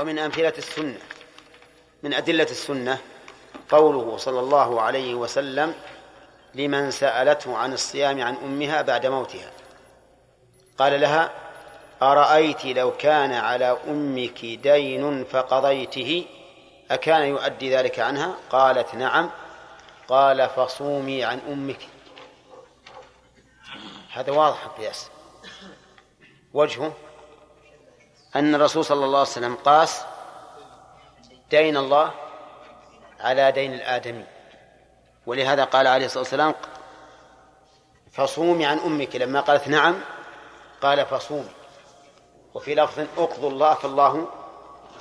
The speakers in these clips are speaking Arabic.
ومن أمثلة السنة من أدلة السنة قوله صلى الله عليه وسلم لمن سألته عن الصيام عن أمها بعد موتها قال لها أرأيت لو كان على أمك دين فقضيته أكان يؤدي ذلك عنها قالت نعم قال فصومي عن أمك هذا واضح القياس وجهه أن الرسول صلى الله عليه وسلم قاس دين الله على دين الآدمي. ولهذا قال عليه الصلاة والسلام فصومي عن أمك. لما قالت نعم قال فصومي. وفي لفظ أقضوا الله فالله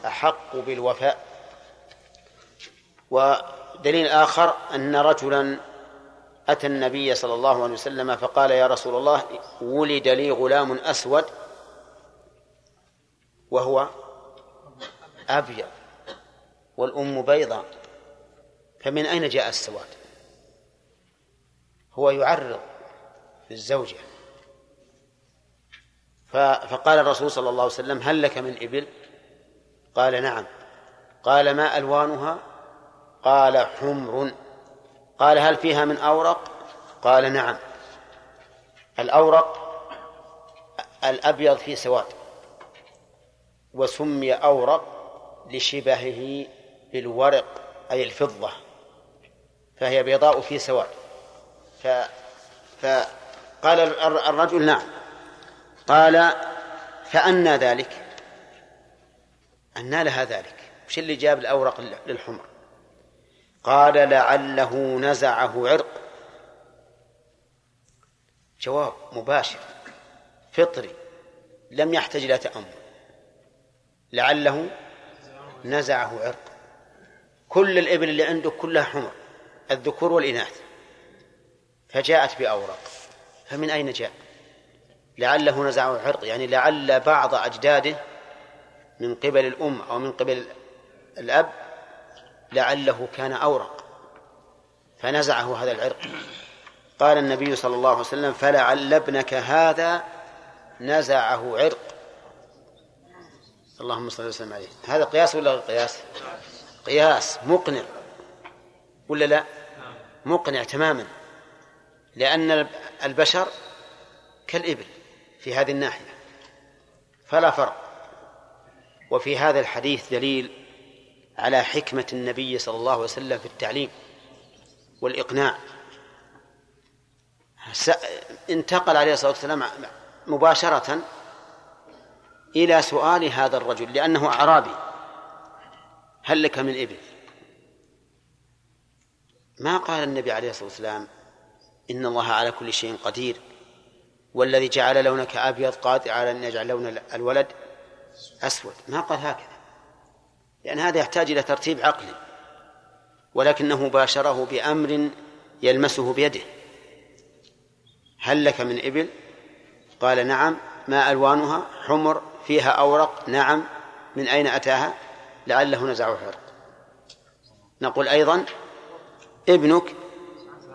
أحق بالوفاء. ودليل آخر أن رجلا أتى النبي صلى الله عليه وسلم فقال يا رسول الله ولد لي غلام أسود وهو أبيض والأم بيضاء. فمن أين جاء السواد؟ هو يعرض الزوجة. فقال الرسول صلى الله عليه وسلم هل لك من إبل؟ قال نعم. قال ما ألوانها؟ قال حمر. قال هل فيها من أورق؟ قال نعم. الأورق الأبيض فيه سواد. وسمي أورق لشبهه بالورق أي الفضة فهي بيضاء في سواد. ف فقال الرجل نعم. قال فأنى ذلك. أنى لها ذلك. وش اللي جاب الأورق للحمر؟ قال لعله نزعه عرق. جواب مباشر فطري لم يحتج إلى تأمل. لعله نزعه عرق. كل الإبل اللي عنده كلها حمر الذكور والإناث. فجاءت بأوراق. فمن أين جاء؟ لعله نزعه عرق يعني لعل بعض أجداده من قبل الأم أو من قبل الأب لعله كان أورق فنزعه هذا العرق. قال النبي صلى الله عليه وسلم فلعل ابنك هذا نزعه عرق. اللهم صل وسلم عليه. هذا قياس ولا قياس؟ قياس. مقنع. ولا لا؟ مقنع تماما. لأن البشر كالإبل في هذه الناحية. فلا فرق. وفي هذا الحديث دليل على حكمة النبي صلى الله عليه وسلم في التعليم والإقناع. انتقل عليه الصلاة والسلام مباشرة إلى سؤال هذا الرجل لأنه أعرابي. هل لك من إبل؟ ما قال النبي عليه الصلاة والسلام إن الله على كل شيء قدير والذي جعل لونك أبيض قادر على أن يجعل لون الولد أسود. ما قال هكذا. لأن هذا يحتاج إلى ترتيب عقلي ولكنه باشره بأمر يلمسه بيده. هل لك من إبل؟ قال نعم. ما ألوانها؟ حمر. فيها أورق. نعم. من أين أتاها؟ لعله نزعه عرق نقول أيضا ابنك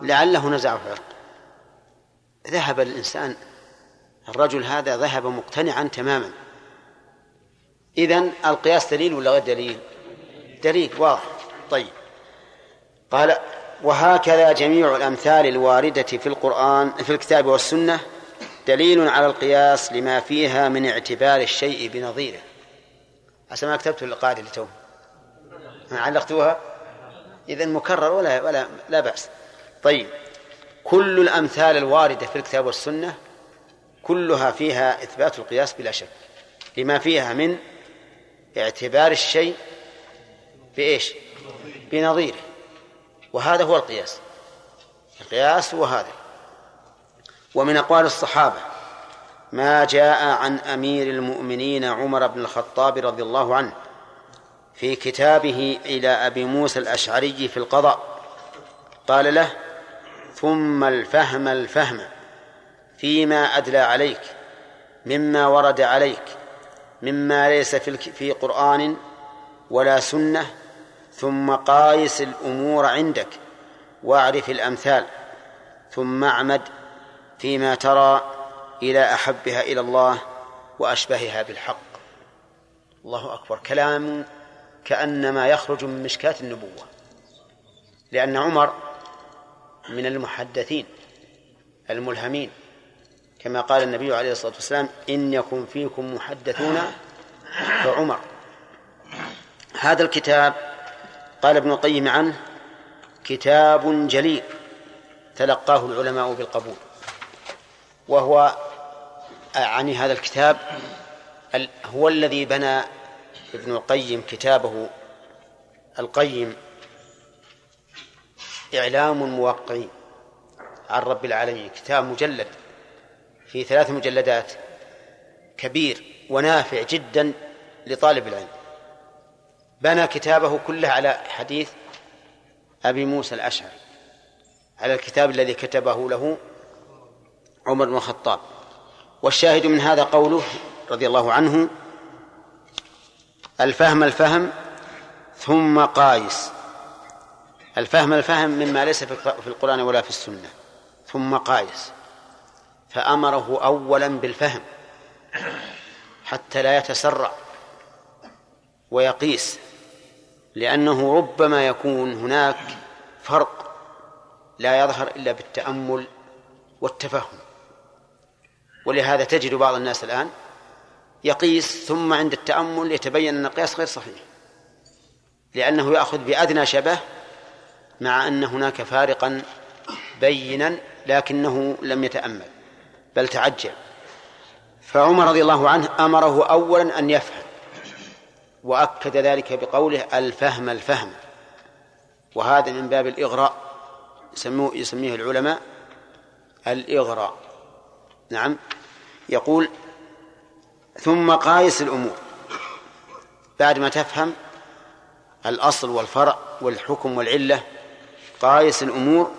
لعله نزعه عرق ذهب الإنسان الرجل هذا ذهب مقتنعا تماما. إذن القياس دليل ولا غير دليل؟ دليل واضح. طيب. قال وهكذا جميع الأمثال الواردة في القرآن في الكتاب والسنة دليل على القياس لما فيها من اعتبار الشيء بنظيره. عسى ما كتبت القاعدة لتو علقتوها؟ إذا مكرر ولا ولا لا بأس. طيب. كل الأمثال الواردة في الكتاب والسنة كلها فيها إثبات القياس بلا شك. لما فيها من اعتبار الشيء بإيش؟ بنظيره. وهذا هو القياس. القياس هو هذا. ومن أقوال الصحابة ما جاء عن أمير المؤمنين عمر بن الخطاب رضي الله عنه في كتابه إلى أبي موسى الأشعري في القضاء. قال له ثم الفهم الفهم فيما أدلى عليك مما ورد عليك مما ليس في في قرآن ولا سنة ثم قايس الأمور عندك واعرف الأمثال ثم اعمد فيما ترى إلى أحبها إلى الله وأشبهها بالحق. الله أكبر. كلام كأنما يخرج من مشكاة النبوة لأن عمر من المحدثين الملهمين. كما قال النبي عليه الصلاة والسلام إن يكن فيكم محدثون فعمر. هذا الكتاب قال ابن القيم عنه كتاب جليل تلقاه العلماء بالقبول. وهو عن هذا الكتاب هو الذي بنى ابن القيم كتابه القيم. إعلام الموقعين عن رب العالمين كتاب مجلد في ثلاث مجلدات كبير ونافع جدا لطالب العلم. بنى كتابه كله على حديث أبي موسى الأشعري على الكتاب الذي كتبه له عمر بن الخطاب. والشاهد من هذا قوله رضي الله عنه الفهم الفهم ثم قايس. الفهم الفهم مما ليس في القرآن ولا في السنة. ثم قايس. فأمره أولا بالفهم حتى لا يتسرع ويقيس لأنه ربما يكون هناك فرق لا يظهر إلا بالتأمل والتفهم. ولهذا تجد بعض الناس الآن يقيس ثم عند التأمل يتبين أن القياس غير صحيح لأنه يأخذ بأدنى شبه مع أن هناك فارقا بينا لكنه لم يتأمل بل تعجل. فعمر رضي الله عنه أمره أولا أن يفهم وأكد ذلك بقوله الفهم الفهم. وهذا من باب الإغراء يسموه يسميه العلماء الإغراء. نعم. يقول ثم قايس الأمور. بعد ما تفهم الأصل والفرع والحكم والعلة قايس الأمور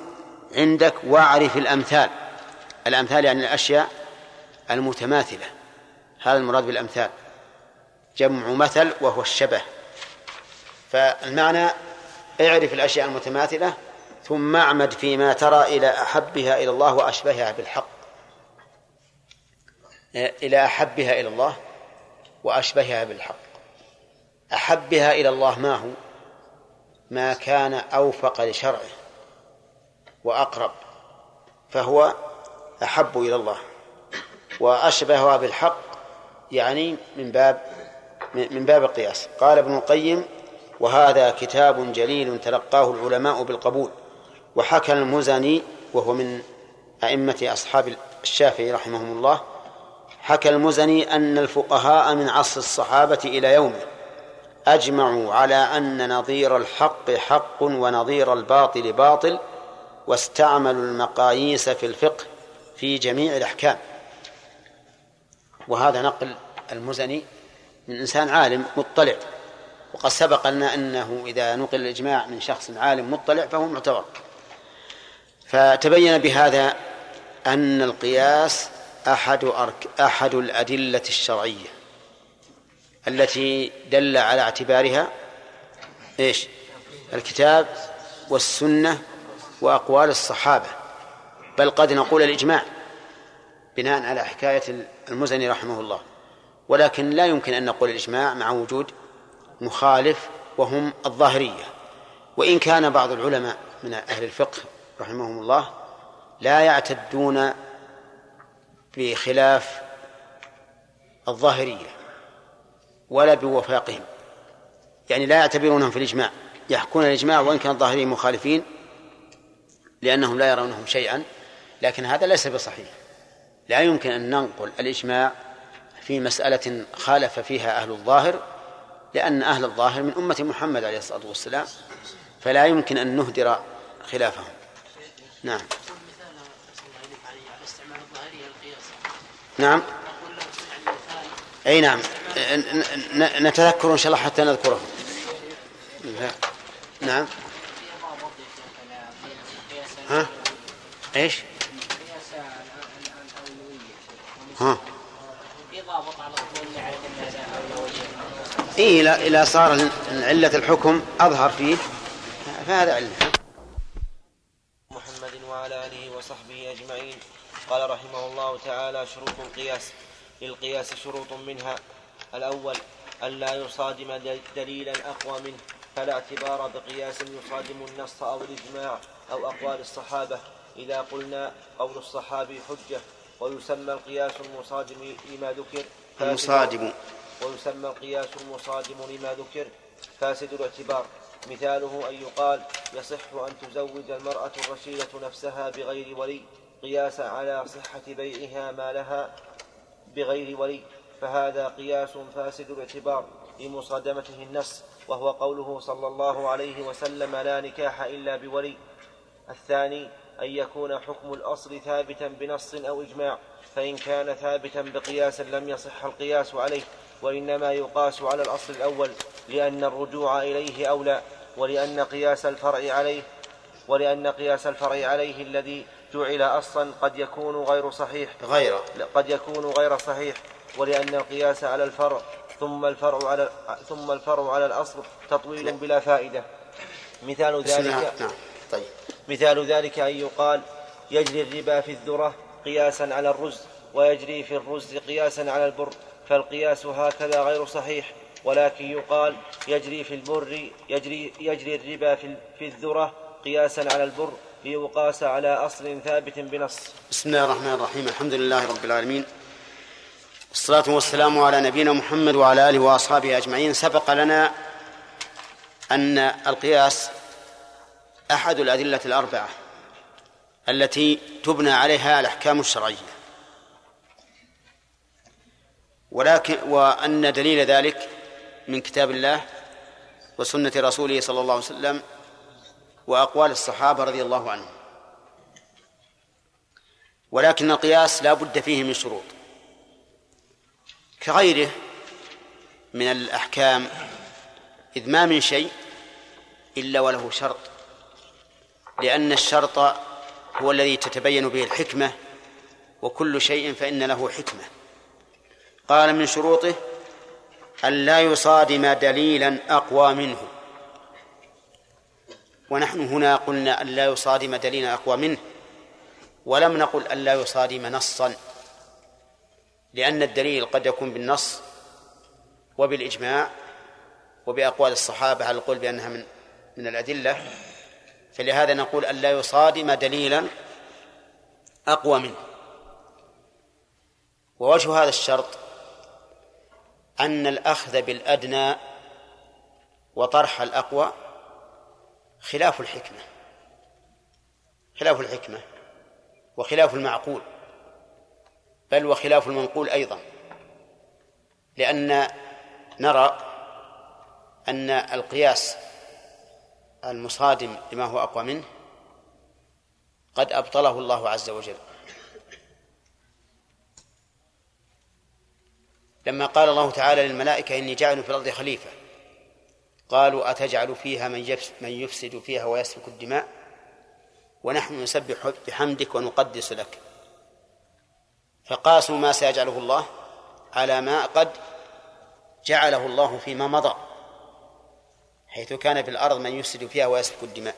عندك واعرف الأمثال. الأمثال يعني الأشياء المتماثلة. هذا المراد بالأمثال. جمع مثل وهو الشبه. فالمعنى اعرف الأشياء المتماثلة ثم اعمد فيما ترى إلى أحبها إلى الله وأشبهها بالحق. إلى أحبها إلى الله وأشبهها بالحق. أحبها إلى الله ما هو؟ ما كان أوفق لشرعه وأقرب فهو أحب إلى الله وأشبهها بالحق يعني من باب من باب القياس. قال ابن القيم وهذا كتاب جليل تلقاه العلماء بالقبول وحكى المزني وهو من أئمة أصحاب الشافعي رحمهم الله حكى المزني أن الفقهاء من عصر الصحابة إلى يومه أجمعوا على أن نظير الحق حق ونظير الباطل باطل واستعملوا المقاييس في الفقه في جميع الأحكام. وهذا نقل المزني من إنسان عالم مطلع. وقد سبق لنا أنه إذا نقل الإجماع من شخص عالم مطلع فهو معتبر فتبين بهذا أن القياس أحد أرك أحد الأدلة الشرعية التي دل على اعتبارها إيش؟ الكتاب والسنة وأقوال الصحابة. بل قد نقول الإجماع بناء على حكاية المزني رحمه الله. ولكن لا يمكن أن نقول الإجماع مع وجود مخالف وهم الظاهرية. وإن كان بعض العلماء من أهل الفقه رحمهم الله لا يعتدون بخلاف الظاهرية ولا بوفاقهم. يعني لا يعتبرونهم في الإجماع. يحكون الإجماع وإن كان الظاهريين مخالفين لأنهم لا يرونهم شيئا لكن هذا ليس بصحيح. لا يمكن أن ننقل الإجماع في مسألة خالف فيها أهل الظاهر لأن أهل الظاهر من أمة محمد عليه الصلاة والسلام فلا يمكن أن نهدر خلافهم. نعم. نعم. أي نعم. نتذكر إن شاء الله حتى نذكره. نعم. ها؟ إيش؟ ها؟ إيه إذا إذا صار علة الحكم أظهر فيه. فهذا علة. محمد وعلى آله وصحبه أجمعين. قال رحمه الله تعالى شروط القياس للقياس شروط منها الأول أن لا يصادم دليلا أقوى منه فلا اعتبار بقياس يصادم النص أو الإجماع أو أقوال الصحابة. إذا قلنا قول الصحابي حجة ويسمى القياس المصادم لما ذكر المصادم. ويسمى القياس المصادم لما ذكر فاسد الاعتبار. مثاله أن يقال يصح أن تزوج المرأة الرشيدة نفسها بغير ولي. قياسا على صحة بيعها ما لها بغير ولي فهذا قياس فاسد الاعتبار لمصادمته النص وهو قوله صلى الله عليه وسلم لا نكاح إلا بولي الثاني أن يكون حكم الأصل ثابتا بنص أو إجماع فإن كان ثابتا بقياس لم يصح القياس عليه وإنما يقاس على الأصل الأول لأن الرجوع إليه أولى ولأن قياس الفرع عليه ولأن قياس الفرع عليه الذي جعل أصلا قد يكون غير صحيح. غير قد يكون غير صحيح ولأن القياس على الفرع ثم الفرع على ثم الفرع على الأصل تطويل بلا فائدة. مثال ذلك نعم. طيب. مثال ذلك أن يقال يجري الربا في الذرة قياسا على الرز ويجري في الرز قياسا على البر فالقياس هكذا غير صحيح. ولكن يقال يجري في البر يجري يجري الربا في في الذرة قياسا على البر ليقاس على أصل ثابت بنص. بسم الله الرحمن الرحيم. الحمد لله رب العالمين. الصلاة والسلام على نبينا محمد وعلى آله وأصحابه أجمعين. سبق لنا أن القياس أحد الأدلة الأربعة التي تبنى عليها الأحكام الشرعية. ولكن وأن دليل ذلك من كتاب الله وسنة رسوله صلى الله عليه وسلم وأقوال الصحابة رضي الله عنهم. ولكن القياس لا بد فيه من شروط. كغيره من الأحكام إذ ما من شيء إلا وله شرط. لأن الشرط هو الذي تتبين به الحكمة وكل شيء فإن له حكمة. قال من شروطه أن لا يصادم دليلا أقوى منه. ونحن هنا قلنا أن لا يصادم دليلا أقوى منه ولم نقل أن لا يصادم نصا لأن الدليل قد يكون بالنص وبالإجماع وبأقوال الصحابة على القول بأنها من من الأدلة فلهذا نقول أن لا يصادم دليلا أقوى منه. ووجه هذا الشرط أن الأخذ بالأدنى وطرح الأقوى خلاف الحكمة. خلاف الحكمة وخلاف المعقول. بل وخلاف المنقول أيضا. لأن نرى أن القياس المصادم لما هو أقوى منه قد أبطله الله عز وجل. لما قال الله تعالى للملائكة إني جاعل في الأرض خليفة. قالوا أتجعل فيها من من يفسد فيها ويسفك الدماء؟ ونحن نسبح بحمدك ونقدس لك. فقاسوا ما سيجعله الله على ما قد جعله الله فيما مضى حيث كان في الأرض من يفسد فيها ويسفك الدماء.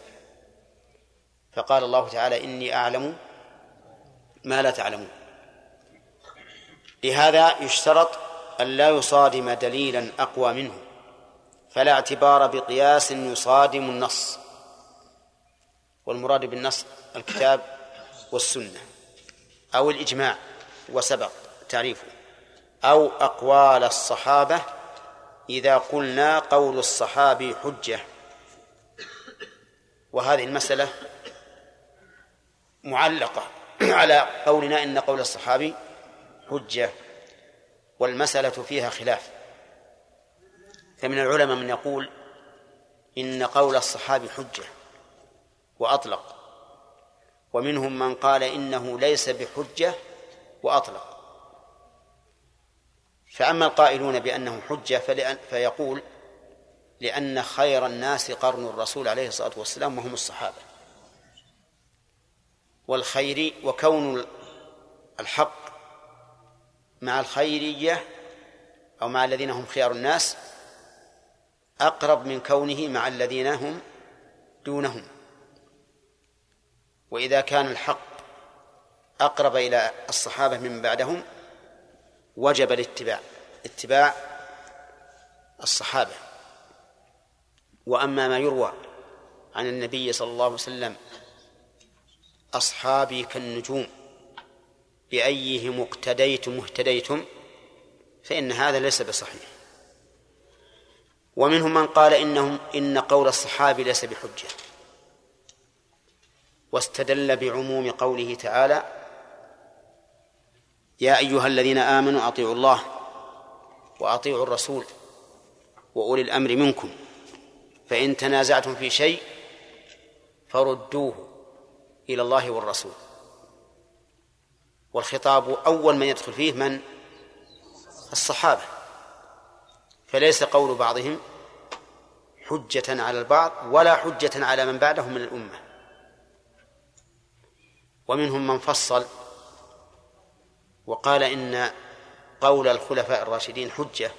فقال الله تعالى إني أعلم ما لا تعلمون. لهذا يشترط أن لا يصادم دليلا أقوى منه. فلا اعتبار بقياس يصادم النص. والمراد بالنص الكتاب والسنة أو الإجماع وسبق تعريفه. أو أقوال الصحابة إذا قلنا قول الصحابي حجة. وهذه المسألة معلقة على قولنا إن قول الصحابي حجة. والمسألة فيها خلاف. فمن العلماء من يقول إن قول الصحابي حجة وأطلق ومنهم من قال إنه ليس بحجة وأطلق. فأما القائلون بأنه حجة فلأن فيقول لأن خير الناس قرن الرسول عليه الصلاة والسلام وهم الصحابة. والخير وكون الحق مع الخيرية أو مع الذين هم خيار الناس أقرب من كونه مع الذين هم دونهم. وإذا كان الحق أقرب إلى الصحابة من بعدهم وجب الاتباع اتباع الصحابة. وأما ما يروى عن النبي صلى الله عليه وسلم أصحابي كالنجوم بأيهم اقتديتم اهتديتم فإن هذا ليس بصحيح. ومنهم من قال إنهم إن قول الصحابي ليس بحجة. واستدل بعموم قوله تعالى يا أيها الذين آمنوا أطيعوا الله وأطيعوا الرسول وأولي الأمر منكم فإن تنازعتم في شيء فردوه إلى الله والرسول. والخطاب أول من يدخل فيه من؟ الصحابة. فليس قول بعضهم حجة على البعض ولا حجة على من بعدهم من الأمة. ومنهم من فصل وقال إن قول الخلفاء الراشدين حجة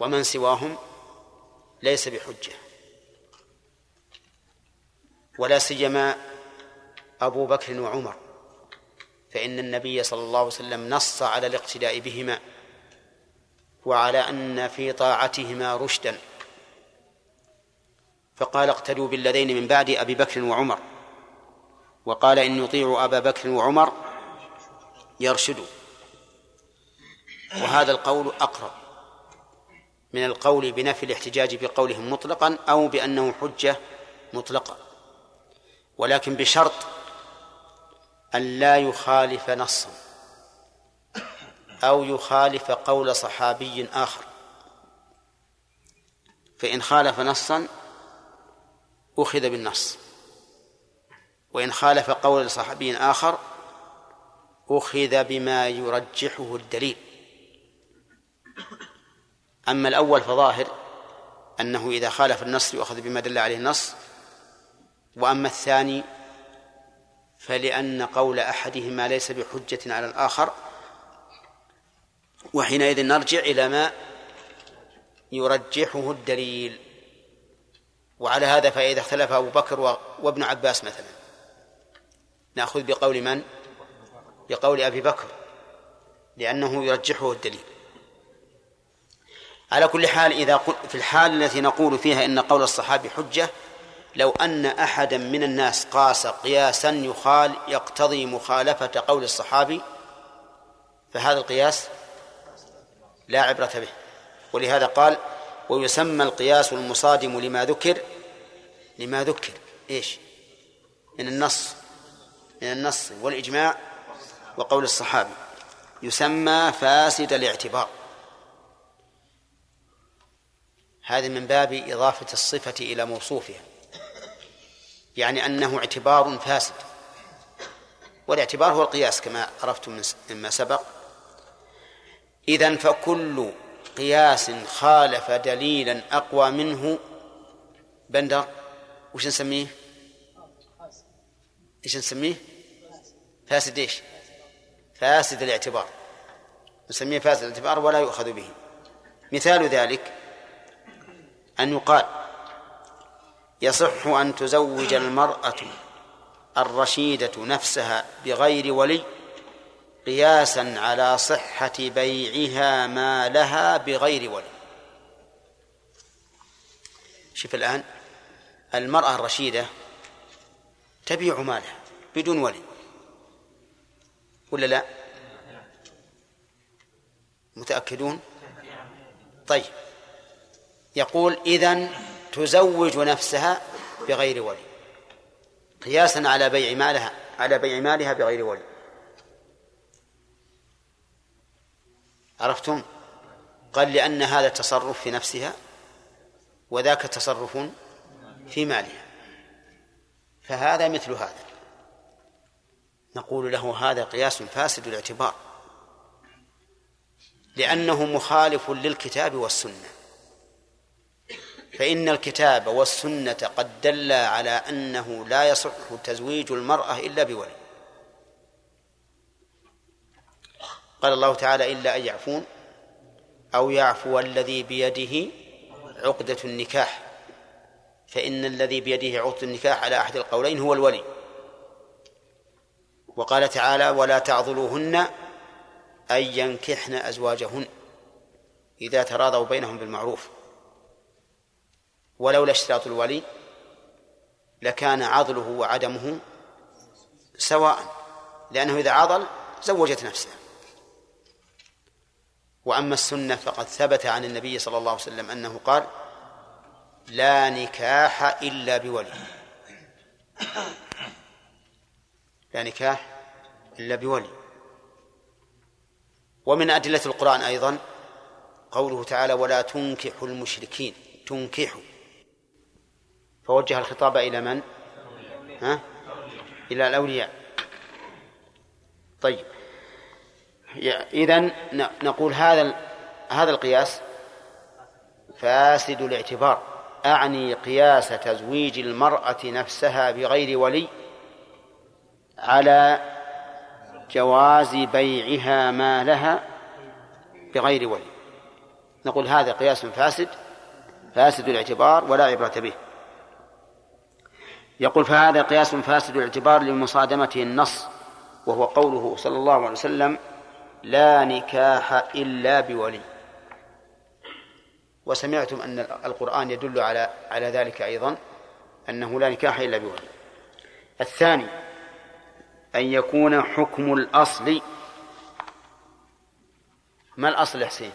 ومن سواهم ليس بحجة. ولا سيما أبو بكر وعمر فإن النبي صلى الله عليه وسلم نص على الاقتداء بهما. وعلى أن في طاعتهما رشدا. فقال اقتدوا بالذين من بعد أبي بكر وعمر. وقال إن يطيعوا أبا بكر وعمر يرشدوا وهذا القول أقرب من القول بنفي الاحتجاج بقولهم مطلقا أو بأنه حجة مطلقة. ولكن بشرط أن لا يخالف نصا. أو يخالف قول صحابي آخر. فإن خالف نصا أخذ بالنص. وإن خالف قول صحابي آخر أخذ بما يرجحه الدليل. أما الأول فظاهر أنه إذا خالف النص يؤخذ بما دل عليه النص. وأما الثاني فلأن قول أحدهما ليس بحجة على الآخر وحينئذ نرجع إلى ما يرجحه الدليل. وعلى هذا فإذا اختلف أبو بكر وابن عباس مثلا. نأخذ بقول من؟ بقول أبي بكر. لأنه يرجحه الدليل. على كل حال إذا في الحال التي نقول فيها إن قول الصحابي حجة لو أن أحدا من الناس قاس قياسا يخال يقتضي مخالفة قول الصحابي فهذا القياس لا عبرة به. ولهذا قال ويسمى القياس المصادم لما ذكر لما ذكر. إيش؟ من النص من النص والإجماع وقول الصحابي. يسمى فاسد الاعتبار. هذه من باب إضافة الصفة إلى موصوفها. يعني أنه اعتبار فاسد. والاعتبار هو القياس كما عرفتم مما سبق. إذن فكل قياس خالف دليلا أقوى منه بندر وش نسميه؟ إيش نسميه؟ فاسد إيش؟ فاسد الاعتبار نسميه فاسد الاعتبار ولا يؤخذ به مثال ذلك أن يقال يصح أن تزوج المرأة الرشيدة نفسها بغير ولي قياسا على صحة بيعها ما لها بغير ولي. شوف الآن المرأة الرشيدة تبيع مالها بدون ولي. ولا لا؟ متأكدون؟ طيب. يقول إذن تزوج نفسها بغير ولي. قياسا على بيع مالها على بيع مالها بغير ولي. عرفتم؟ قال لأن هذا تصرف في نفسها وذاك تصرف في مالها. فهذا مثل هذا. نقول له هذا قياس فاسد الاعتبار. لأنه مخالف للكتاب والسنة. فإن الكتاب والسنة قد دلا على أنه لا يصح تزويج المرأة إلا بولي. قال الله تعالى إلا أن يعفون أو يعفو الذي بيده عقدة النكاح. فإن الذي بيده عقدة النكاح على أحد القولين هو الولي. وقال تعالى ولا تعضلوهن أن ينكحن أزواجهن إذا تراضوا بينهم بالمعروف. ولولا اشتراط الولي لكان عضله وعدمه سواء لأنه إذا عضل زوجت نفسه. وأما السنة فقد ثبت عن النبي صلى الله عليه وسلم أنه قال لا نكاح إلا بولي. لا نكاح إلا بولي. ومن أدلة القرآن أيضا قوله تعالى ولا تنكحوا المشركين تنكحوا. فوجه الخطاب إلى من؟ ها؟ إلى الأولياء. طيب. إذن نقول هذا هذا القياس فاسد الاعتبار أعني قياس تزويج المرأة نفسها بغير ولي على جواز بيعها ما لها بغير ولي. نقول هذا قياس فاسد فاسد الاعتبار ولا عبرة به. يقول فهذا قياس فاسد الاعتبار لمصادمته النص وهو قوله صلى الله عليه وسلم لا نكاح إلا بولي. وسمعتم أن القرآن يدل على على ذلك أيضا أنه لا نكاح إلا بولي. الثاني أن يكون حكم الأصل. ما الأصل يا حسين؟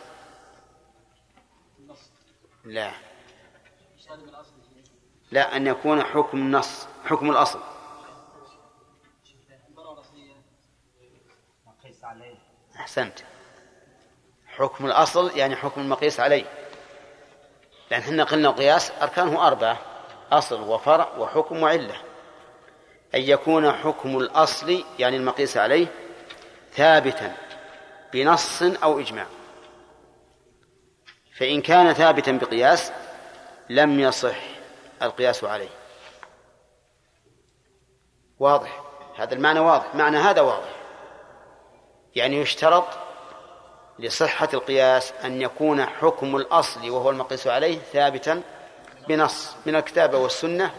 لا. لا أن يكون حكم النص حكم الأصل. أحسنت. حكم الأصل يعني حكم المقيس عليه. لأن إحنا قلنا القياس أركانه أربعة أصل وفرع وحكم وعلة. أن يكون حكم الأصل يعني المقيس عليه ثابتا بنص أو إجماع. فإن كان ثابتا بقياس لم يصح القياس عليه. واضح؟ هذا المعنى واضح. معنى هذا واضح. يعني يشترط لصحة القياس أن يكون حكم الأصل وهو المقيس عليه ثابتا بنص من الكتاب والسنة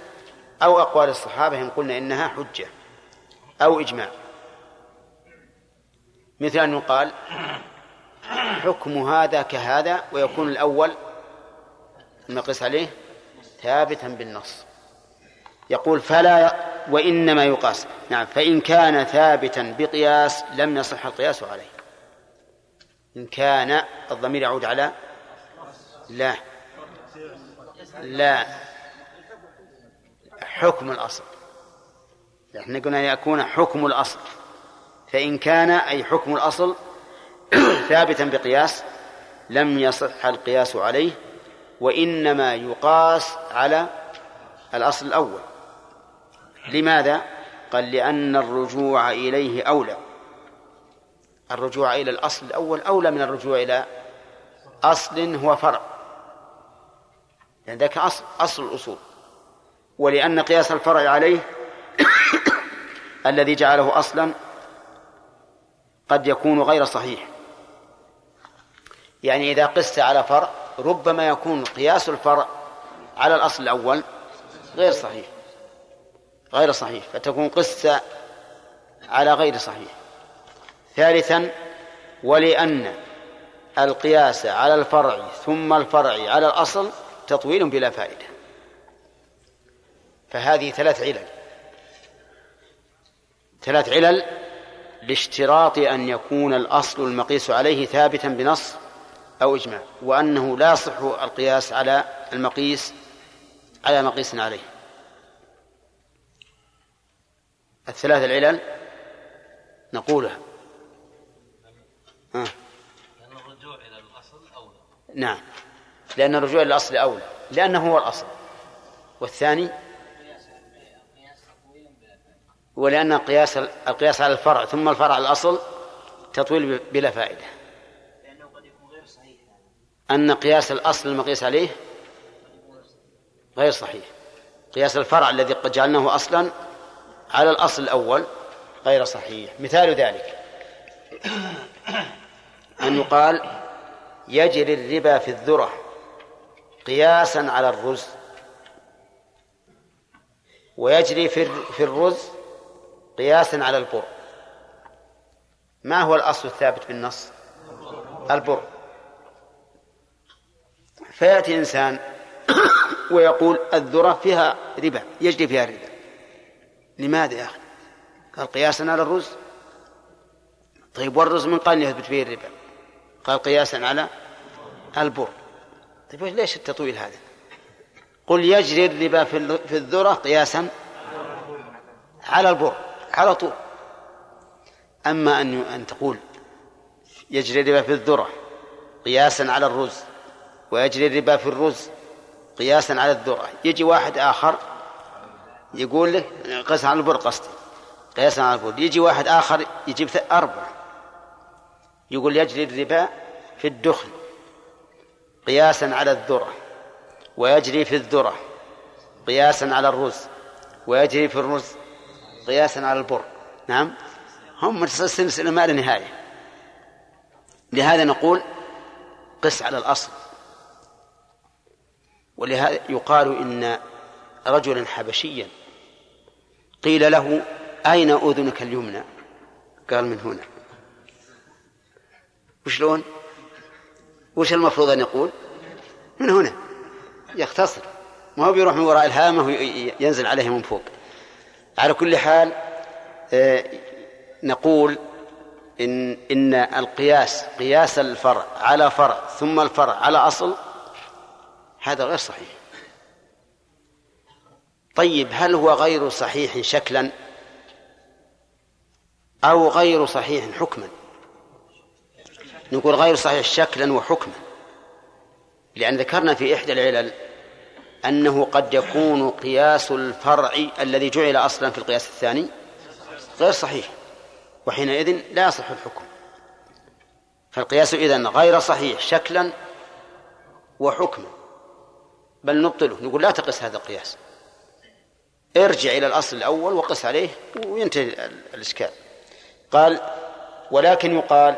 أو أقوال الصحابة إن قلنا إنها حجة أو إجماع. مثل أن يقال حكم هذا كهذا ويكون الأول المقيس عليه ثابتا بالنص. يقول فلا وإنما يقاس. نعم فإن كان ثابتا بقياس لم يصح القياس عليه. إن كان الضمير يعود على لا لا. حكم الأصل. إحنا قلنا يكون حكم الأصل. فإن كان أي حكم الأصل ثابتا بقياس لم يصح القياس عليه وإنما يقاس على الأصل الأول. لماذا؟ قال لأن الرجوع إليه أولى. الرجوع إلى الأصل الأول أولى من الرجوع إلى أصل هو فرع. لأن ذاك أصل أصل الأصول. ولأن قياس الفرع عليه الذي جعله أصلا قد يكون غير صحيح. يعني إذا قست على فرع ربما يكون قياس الفرع على الأصل الأول غير صحيح. غير صحيح فتكون قصة على غير صحيح. ثالثا ولأن القياس على الفرع ثم الفرع على الأصل تطويل بلا فائدة. فهذه ثلاث علل. ثلاث علل لاشتراط أن يكون الأصل المقيس عليه ثابتا بنص أو إجماع وأنه لا يصح القياس على المقيس على مقيس عليه. الثلاث العلل نقولها. آه. لأن الرجوع إلى الأصل أولى. نعم. لأن الرجوع إلى الأصل أولى. لأنه هو الأصل. والثاني؟ ولأن قياس القياس على الفرع ثم الفرع على الأصل تطويل بلا فائدة. لأنه قد يكون غير صحيح. أن قياس الأصل المقيس عليه غير صحيح. قياس الفرع الذي قد جعلناه أصلا على الأصل الأول غير صحيح. مثال ذلك. أن يقال يجري الربا في الذرة قياسا على الرز. ويجري في الرز قياسا على البر. ما هو الأصل الثابت بالنص؟ البر. فيأتي إنسان ويقول الذرة فيها ربا يجري فيها الربا لماذا يا أخي؟ قال قياسا على الرز. طيب والرز من قال يثبت فيه الربا؟ قال قياسا على البر. طيب ليش التطويل هذا؟ قل يجري الربا في الذرة قياسا على البر على طول. أما أن أن تقول يجري الربا في الذرة قياسا على الرز ويجري الربا في الرز قياسا على الذرة يجي واحد آخر يقول لك قياسا على البر قصدي. قياسا على البر. يجي واحد آخر يجيب أربعة. يقول يجري الربا في الدخن قياسا على الذرة ويجري في الذرة قياسا على الرز ويجري في الرز قياسا على البر. نعم؟ هم سلسلة ما لا نهاية. لهذا نقول قس على الأصل. ولهذا يقال إن رجلا حبشيا قيل له أين أذنك اليمنى؟ قال من هنا. وشلون؟ وش المفروض أن يقول؟ من هنا. يختصر. ما هو بيروح من وراء الهامة وينزل عليه من فوق. على كل حال آه، نقول إن إن القياس قياس الفرع على فرع ثم الفرع على أصل هذا غير صحيح. طيب هل هو غير صحيح شكلا؟ أو غير صحيح حكما؟ نقول غير صحيح شكلا وحكما. لأن ذكرنا في إحدى العلل أنه قد يكون قياس الفرع الذي جعل أصلا في القياس الثاني غير صحيح وحينئذ لا يصح الحكم. فالقياس إذن غير صحيح شكلا وحكما. بل نبطله نقول لا تقس هذا القياس. ارجع إلى الأصل الأول وقس عليه وينتهي الإشكال. قال ولكن يقال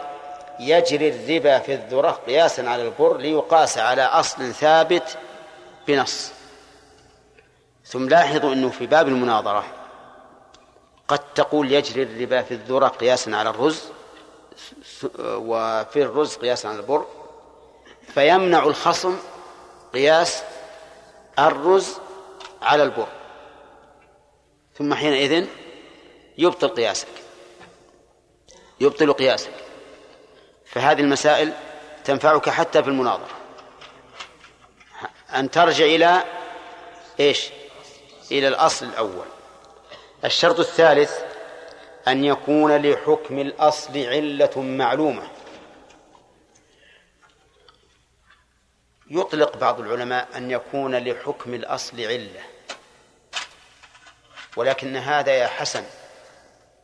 يجري الربا في الذرة قياسا على البر ليقاس على أصل ثابت بنص. ثم لاحظوا أنه في باب المناظرة قد تقول يجري الربا في الذرة قياسا على الرز وفي الرز قياسا على البر فيمنع الخصم قياس الرز على البر. ثم حينئذ يبطل قياسك. يبطل قياسك. فهذه المسائل تنفعك حتى في المناظرة. أن ترجع إلى إيش؟ إلى الأصل الأول. الشرط الثالث أن يكون لحكم الأصل علة معلومة. يطلق بعض العلماء أن يكون لحكم الأصل علة. ولكن هذا يا حسن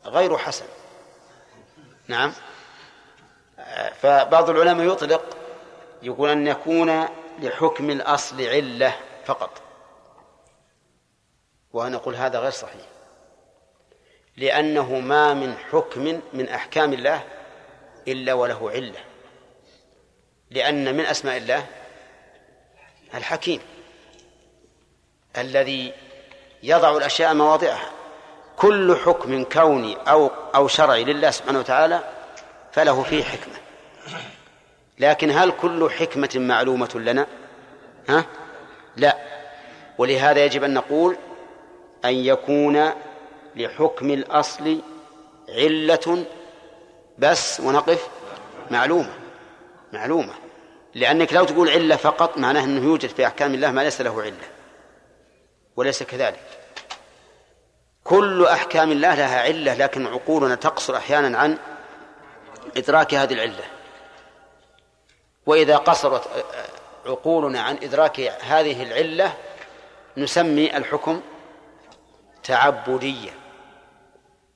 غير حسن. نعم. فبعض العلماء يطلق يقول أن يكون لحكم الأصل علة فقط. وأنا أقول هذا غير صحيح. لأنه ما من حكم من أحكام الله إلا وله علة. لأن من أسماء الله الحكيم الذي يضع الأشياء مواضعها. كل حكم كوني أو أو شرعي لله سبحانه وتعالى فله فيه حكمة. لكن هل كل حكمة معلومة لنا؟ ها؟ لا. ولهذا يجب أن نقول أن يكون لحكم الأصل علة بس ونقف معلومة. معلومة. لأنك لو تقول علة فقط معناه أنه يوجد في أحكام الله ما ليس له علة. وليس كذلك. كل أحكام الله لها علة لكن عقولنا تقصر أحيانا عن إدراك هذه العلة. وإذا قصرت عقولنا عن إدراك هذه العلة نسمي الحكم تعبدية.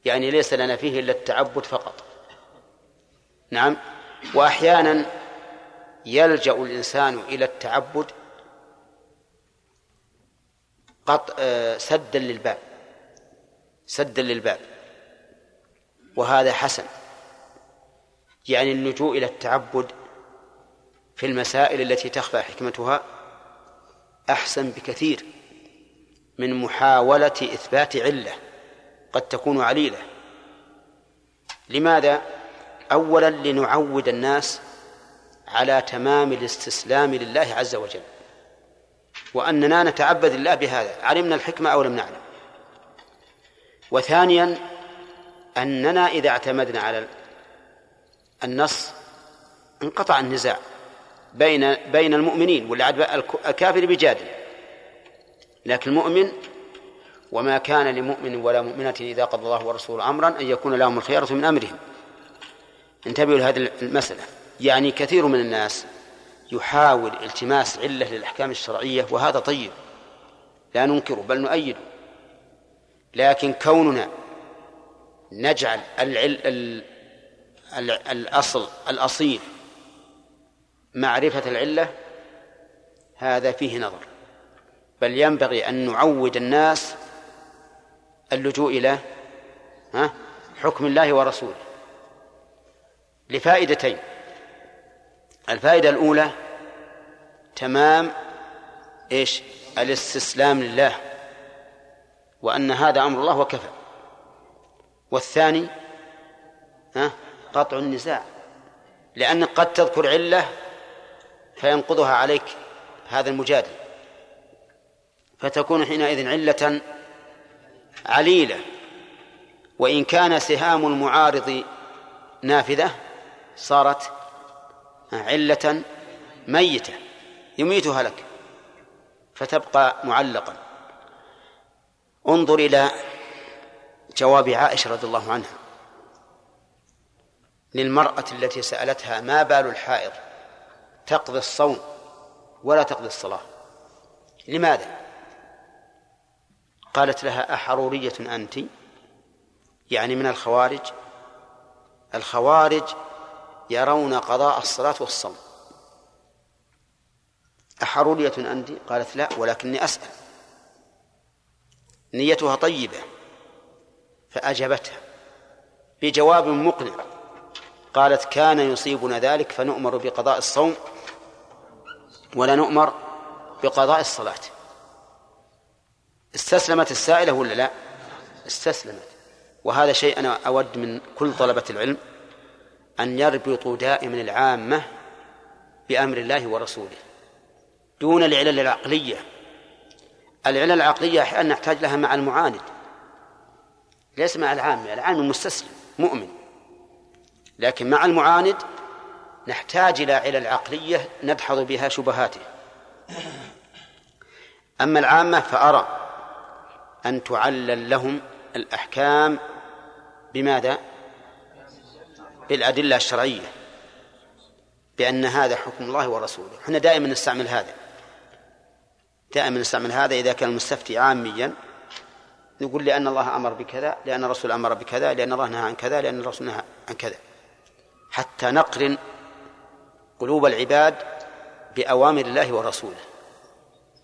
يعني ليس لنا فيه إلا التعبد فقط. نعم؟ وأحيانا يلجأ الإنسان إلى التعبد قط آه، سدا للباب. سدا للباب. وهذا حسن. يعني اللجوء إلى التعبد في المسائل التي تخفى حكمتها أحسن بكثير من محاولة إثبات علة قد تكون عليلة. لماذا؟ أولا لنعود الناس على تمام الاستسلام لله عز وجل. وأننا نتعبد الله بهذا. علمنا الحكمة أو لم نعلم. وثانيا أننا إذا اعتمدنا على النص انقطع النزاع بين بين المؤمنين والعدل الكافر بجادل لكن المؤمن وما كان لمؤمن ولا مؤمنة إذا قضى الله ورسوله أمرا أن يكون لهم الخيرة من أمرهم. انتبهوا لهذه المسألة. يعني كثير من الناس يحاول التماس علة للأحكام الشرعية وهذا طيب لا ننكره بل نؤيده. لكن كوننا نجعل العل... ال... الأصل الأصيل معرفة العلة هذا فيه نظر. بل ينبغي أن نعود الناس اللجوء إلى حكم الله ورسوله. لفائدتين. الفائدة الأولى تمام إيش؟ الاستسلام لله وأن هذا أمر الله وكفى. والثاني ها قطع النزاع. لأنك قد تذكر علة فينقضها عليك هذا المجادل. فتكون حينئذ علة عليلة. وإن كان سهام المعارض نافذة صارت علة ميتة يميتها لك فتبقى معلقا. انظر إلى جواب عائشة رضي الله عنها. للمرأة التي سألتها ما بال الحائض؟ تقضي الصوم ولا تقضي الصلاة؟ لماذا؟ قالت لها أحرورية أنت. يعني من الخوارج الخوارج يرون قضاء الصلاة والصوم. أحرورية أنت؟ قالت لا ولكني أسأل. نيتها طيبة فأجابتها بجواب مقنع. قالت كان يصيبنا ذلك فنؤمر بقضاء الصوم ولا نؤمر بقضاء الصلاة. استسلمت السائلة ولا لا؟ استسلمت. وهذا شيء أنا أود من كل طلبة العلم. أن يربطوا دائما العامة بأمر الله ورسوله دون العلل العقلية. العلل العقلية أحيانا نحتاج لها مع المعاند. ليس مع العامة العام المستسلم مؤمن. لكن مع المعاند نحتاج إلى علل عقلية ندحض بها شبهاته. أما العامة فأرى أن تعلل لهم الأحكام. بماذا؟ بالأدلة الشرعية بأن هذا حكم الله ورسوله. إحنا دائما نستعمل هذا. دائما نستعمل هذا إذا كان المستفتي عاميا نقول لأن الله أمر بكذا لأن الرسول أمر بكذا لأن الله نهى عن كذا لأن الرسول نهى عن كذا. حتى نقرن قلوب العباد بأوامر الله ورسوله.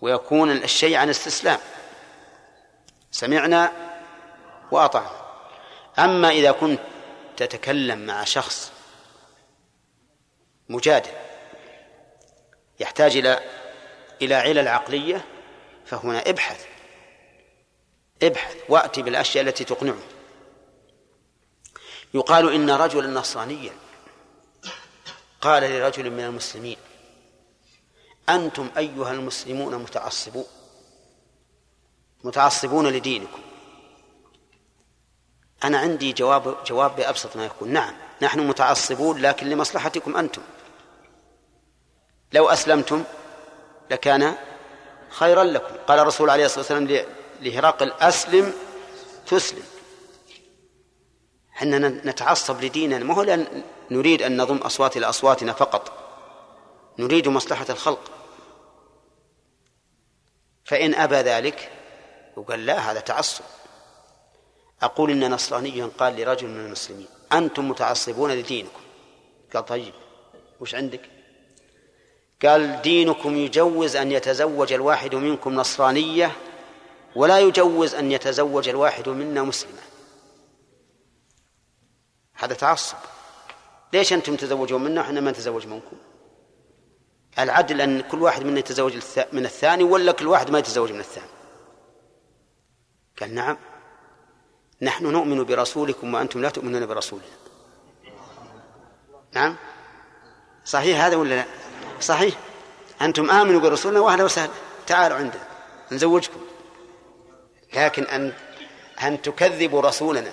ويكون الشيء عن استسلام. سمعنا وأطعنا. أما إذا كنت تتكلم مع شخص مجادل يحتاج إلى إلى علل عقلية فهنا ابحث ابحث وأتي بالأشياء التي تقنعه. يقال إن رجلا نصرانيا. قال لرجل من المسلمين أنتم أيها المسلمون متعصبون متعصبون لدينكم. أنا عندي جواب جواب بأبسط ما يكون. نعم نحن متعصبون لكن لمصلحتكم أنتم. لو أسلمتم لكان خيرا لكم. قال الرسول عليه الصلاة والسلام لهرقل أسلم تسلم. حنا نتعصب لديننا. ما هو لأن نريد أن نضم أصوات إلى أصواتنا فقط. نريد مصلحة الخلق. فإن أبى ذلك وقال لا هذا تعصب. أقول إن نصرانيا قال لرجل من المسلمين أنتم متعصبون لدينكم. قال طيب وش عندك؟ قال دينكم يجوز أن يتزوج الواحد منكم نصرانية ولا يجوز أن يتزوج الواحد منا مسلمة هذا تعصب. ليش أنتم تزوجون منا وحنا ما نتزوج منكم؟ العدل أن كل واحد منا يتزوج من الثاني ولا كل واحد ما يتزوج من الثاني؟ قال نعم. نحن نؤمن برسولكم وأنتم لا تؤمنون برسولنا. نعم؟ صحيح هذا ولا لا؟ صحيح. أنتم آمنوا برسولنا وأهلا وسهلا تعالوا عندنا. نزوجكم. لكن أن أن تكذبوا رسولنا.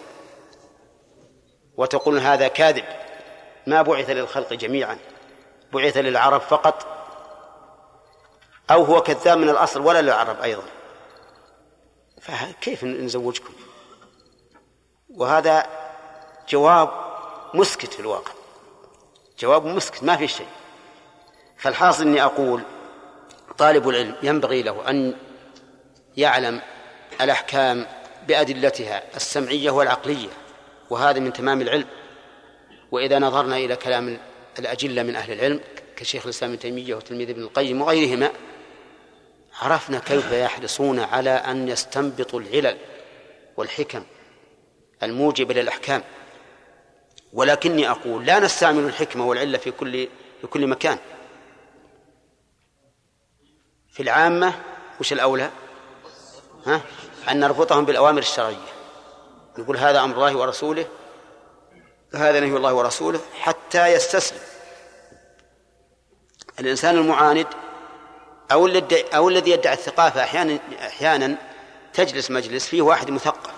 وتقول هذا كاذب. ما بعث للخلق جميعا. بعث للعرب فقط. أو هو كذاب من الأصل ولا للعرب أيضا. فكيف نزوجكم؟ وهذا جواب مسكت في الواقع. جواب مسكت ما في شيء. فالحاصل إني أقول طالب العلم ينبغي له أن يعلم الأحكام بأدلتها السمعية والعقلية وهذا من تمام العلم. وإذا نظرنا إلى كلام الأجلة من أهل العلم كشيخ الإسلام ابن تيمية وتلميذ ابن القيم وغيرهما عرفنا كيف يحرصون على أن يستنبطوا العلل والحكم الموجبه للاحكام ولكني أقول لا نستعمل الحكمة والعلة في كل في كل مكان. في العامة وش الأولى؟ ها؟ أن نربطهم بالأوامر الشرعية. نقول هذا أمر الله ورسوله هذا نهي الله ورسوله حتى يستسلم. الإنسان المعاند أو الذي أو الذي يدعي الثقافة أحيانا أحيانا تجلس مجلس فيه واحد مثقف.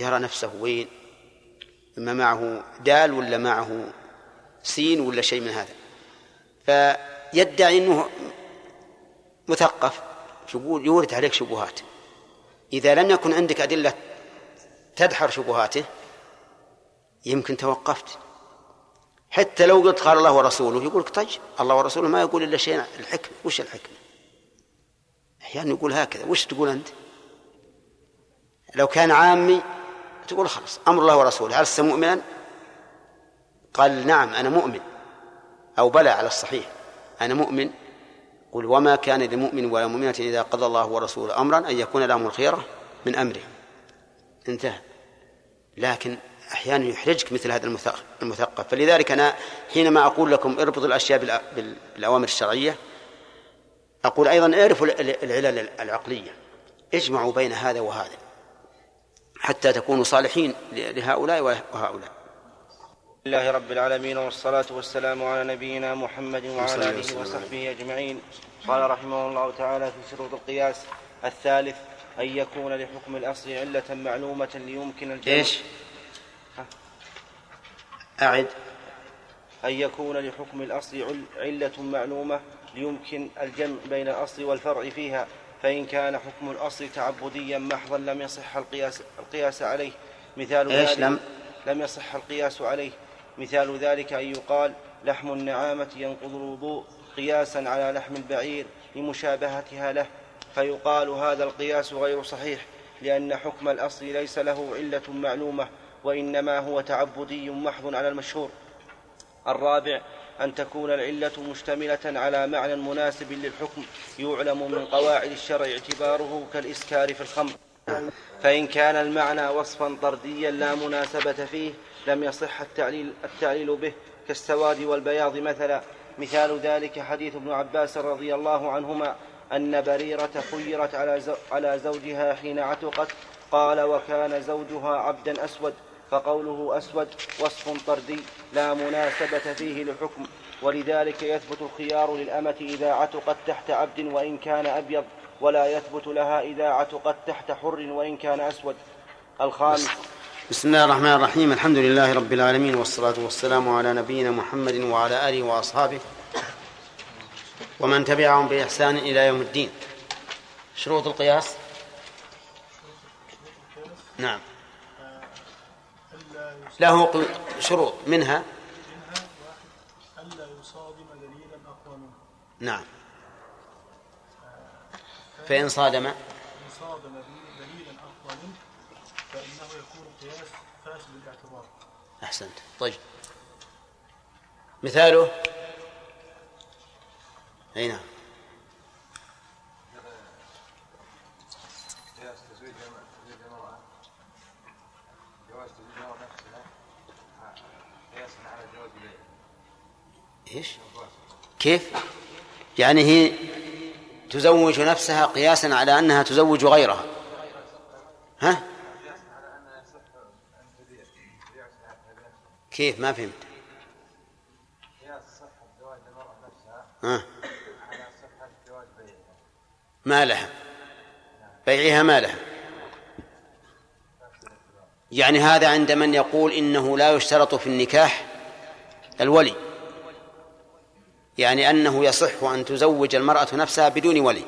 يرى نفسه وين؟ إما معه دال ولا معه سين ولا شيء من هذا. فيدعي أنه مثقف يقول يورد عليك شبهات. إذا لم يكن عندك أدلة تدحر شبهاته يمكن توقفت. حتى لو قلت قال الله ورسوله يقول لك طيب الله ورسوله ما يقول إلا شيء الحكمة وش الحكمة؟ أحيانا يقول هكذا وش تقول أنت؟ لو كان عامي تقول خلاص أمر الله ورسوله. ألست مؤمنا؟ قال نعم أنا مؤمن. أو بلى على الصحيح. أنا مؤمن. قل وما كان لمؤمن ولا مؤمنة إذا قضى الله ورسوله أمرا أن يكون لهم الخيرة من أمره. انتهى. لكن أحيانا يحرجك مثل هذا المثقف. فلذلك أنا حينما أقول لكم اربطوا الأشياء بالأوامر الشرعية أقول أيضا اعرفوا العلل العقلية. اجمعوا بين هذا وهذا. حتى تكونوا صالحين لهؤلاء وهؤلاء. لله رب العالمين والصلاة والسلام على نبينا محمد وعلى آله وصحبه أجمعين. قال رحمه الله تعالى في شروط القياس الثالث أن يكون لحكم الأصل علة معلومة ليمكن الجمع. إيش؟ أعد. أن يكون لحكم الأصل علة معلومة ليمكن الجمع بين الأصل والفرع فيها. فإن كان حكم الأصل تعبديا محضا لم يصح القياس القياس عليه. مثال إيش ذلك لم؟ لم يصح القياس عليه. مثال ذلك أن يقال لحم النعامة ينقض الوضوء قياسا على لحم البعير لمشابهتها له. فيقال هذا القياس غير صحيح لأن حكم الأصل ليس له علة معلومة وإنما هو تعبدي محض على المشهور. الرابع أن تكون العلة مشتملة على معنى مناسب للحكم يعلم من قواعد الشرع اعتباره كالإسكار في الخمر. فإن كان المعنى وصفا طرديا لا مناسبة فيه لم يصح التعليل, التعليل به. كالسواد والبياض مثلا. مثال ذلك حديث ابن عباس رضي الله عنهما أن بريرة خيرت على, زوجها حين عتقت قال وكان زوجها عبدا أسود. فقوله أسود وصف طردي لا مناسبة فيه لحكم ولذلك يثبت الخيار للأمة إذا عتقت تحت عبد وإن كان أبيض ولا يثبت لها إذا عتقت تحت حر وإن كان أسود. الخامس. بسم الله الرحمن الرحيم. الحمد لله رب العالمين والصلاة والسلام على نبينا محمد وعلى آله وأصحابه ومن تبعهم بإحسان إلى يوم الدين. شروط القياس؟ نعم. له شروط منها. ألا يصادم دليلا أقوى منه نعم. فإن صادم. إن صادم دليلا أقوى منه فإنه يكون قياس فاسد الاعتبار أحسنت. طيب. مثاله. أي نعم. إيش؟ كيف؟ يعني هي تزوج نفسها قياسا على أنها تزوج غيرها ها؟ كيف ما فهمت؟ ها ما لها بيعها ما لها يعني هذا عند من يقول إنه لا يشترط في النكاح الولي يعني أنه يصح أن تزوج المرأة نفسها بدون ولي.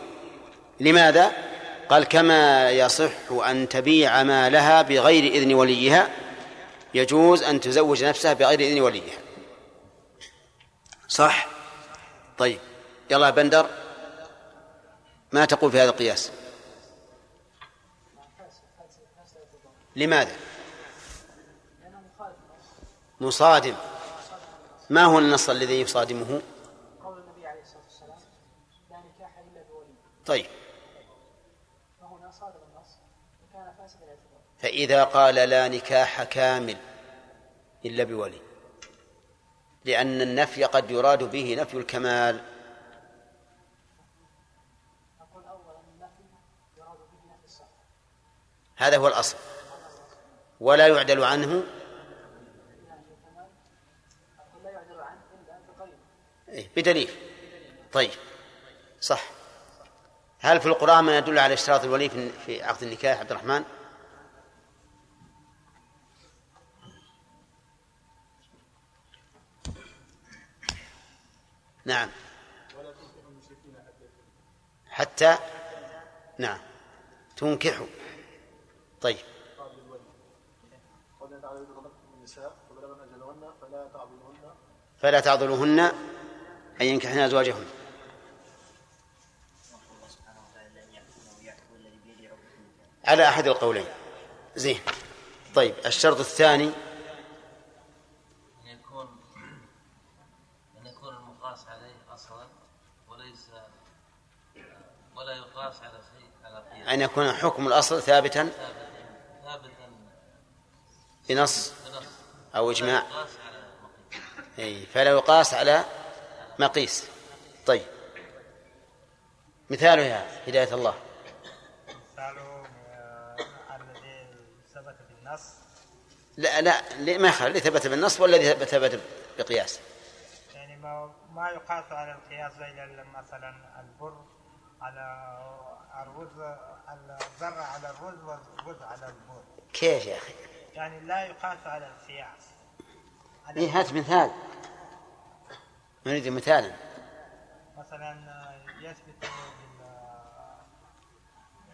لماذا؟ قال كما يصح أن تبيع ما لها بغير إذن وليها يجوز أن تزوج نفسها بغير إذن وليها. صح؟ طيب يلا بندر ما تقول في هذا القياس؟ لماذا؟ مصادم. ما هو النص الذي يصادمه قول النبي عليه الصلاه والسلام لا نكاح الا بولي طيب. فإذا قال لا نكاح كامل إلا بولي لأن النفي قد يراد به نفي الكمال. هذا هو الأصل. ولا يعدل عنه. إيه، بدليل. طيب صح. هل في القرآن ما يدل على اشتراط الولي في- عقد النكاح عبد الرحمن؟ نعم. حتى نعم. تنكحوا. طيب. فلا تعضلوهن أن ينكحن أزواجهن. على أحد القولين. زين. طيب الشرط الثاني. أن يكون أن يكون المقاس عليه أصلا وليس ولا يقاس على شيء على قياس. أن يكون حكم الأصل ثابتا. ثابتا. ثابتا بنص بنص. أو إجماع. أي فلا يقاس على مقيس. طيب. مثاله يا هداية الله. مثاله لا لا ما يخالف الذي ثبت بالنص والذي ثبت بقياس. يعني ما ما يقاس على القياس زي مثلا البر على الرز الذرة على الرز والرز على البر. كيف يا أخي؟ يعني لا يقاس على القياس. إيه هات مثال. نريد مثالا. مثلا يثبت بال-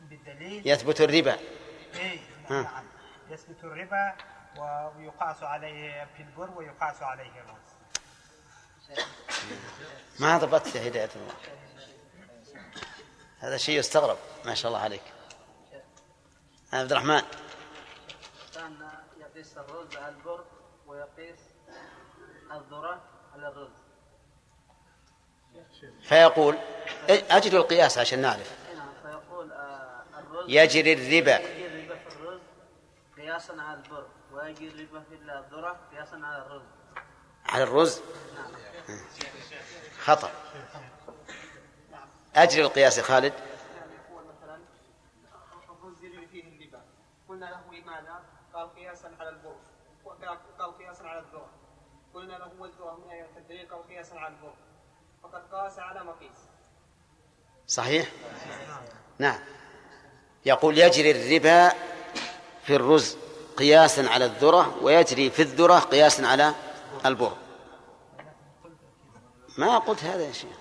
بالدليل. يثبت الربا. إيه ها. نعم. يثبت الربا ويقاس عليه في البر ويقاس عليه الرز. ما ضبطت يا هداية الله هذا شيء يستغرب ما شاء الله عليك. عبد الرحمن. كان يقيس الرز على البر ويقيس الذرة على الرز. فيقول إيه، أجد القياس عشان نعرف. هنا فيقول آه، الرز يجري الربا. يجي الربا في الرز قياسا على البر. ويجي الربا في الذرة قياسا على الرز على الرز خطأ. أجري القياس يا خالد؟ هو مثلا الرز يجري فيه الربا قلنا له لماذا؟ قال قياسا على البر قال قياسا على الذرة. قلنا له والذرة من آيات الدليل قال قياسا على البر فقد قاس على مقيس. صحيح؟ نعم. يقول يجري الربا في الرز قياسا على الذرة ويجري في الذرة قياسا على البر. ما قلت هذا يا شيخ.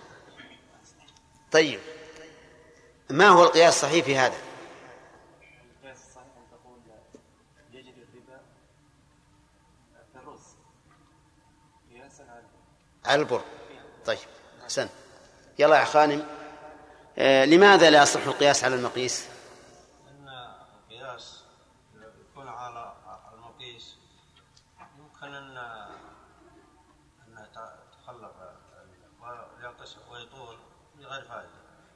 طيب ما هو القياس الصحيح في هذا؟ القياس الصحيح أن تقول يجري الربا في الرز. قياسا على البر. طيب أحسن يلا يا خانم آه لماذا لا يصح القياس على المقيس أن القياس يكون على المقيس يمكن أن أن تخلف وينقص ويطول بغير فائدة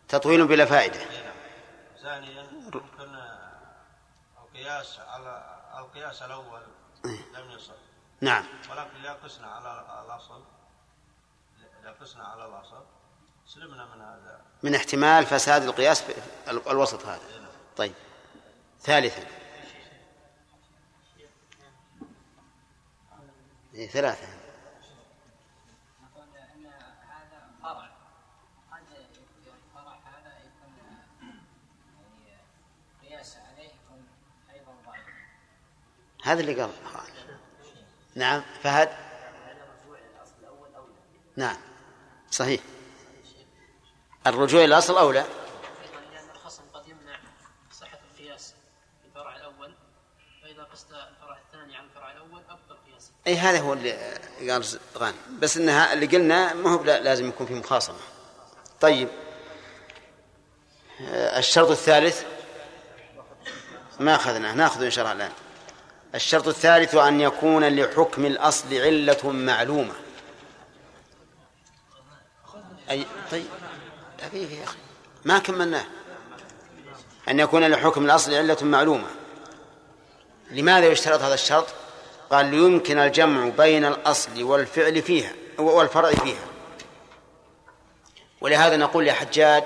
تطويل بلا فائدة. ثانيا القياس على القياس الأول لم يصل نعم. ولكن إذا قسنا على الأصل إذا قسنا على الأصل سلمنا من هذا من احتمال فساد القياس الوسط هذا. طيب. ثالثا. إيه ثلاثة هذا اللي قال. نعم فهد؟ نعم صحيح. الرجوع إلى الأصل أولى؟ لأن الخصم قد يمنع صحة القياس الأول فإذا قست الفرع الثاني عن الفرع الأول أبطل قياسه أي هذا هو اللي قال غانم. بس إنها اللي قلنا ما هو لازم يكون في مخاصمة. طيب. آه، الشرط الثالث ما أخذناه. نأخذه إن شاء الله الآن. الشرط الثالث أن يكون لحكم الأصل علة معلومة. اي طيب. دقيقه يا أخي. ما كملناه. أن يكون لحكم الأصل علة معلومة. لماذا يشترط هذا الشرط؟ قال ليمكن الجمع بين الأصل والفعل فيها والفرع فيها. ولهذا نقول يا حجاج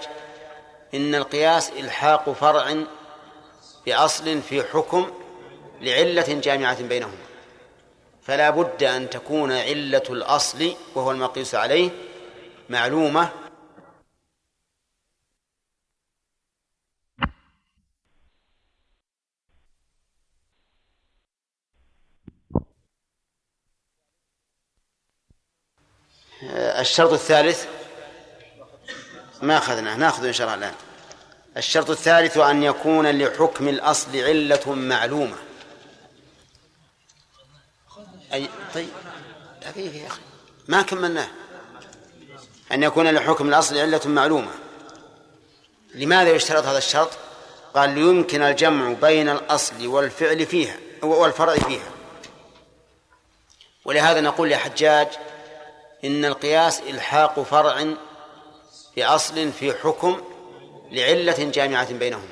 إن القياس إلحاق فرع بأصل في حكم لعلة جامعة بينهما فلا بد أن تكون علة الأصل وهو المقيس عليه معلومة. الشرط الثالث ما أخذناه ناخذه إن شاء الله الآن. الشرط الثالث أن يكون لحكم الأصل علة معلومة. أي طيب. يا أخي. ما كملناه. أن يكون لحكم الأصل علة معلومة. لماذا يشترط هذا الشرط؟ قال ليمكن الجمع بين الأصل والفعل فيها والفرع فيها. ولهذا نقول يا حجاج إن القياس إلحاق فرع بأصل في حكم لعلة جامعة بينهما.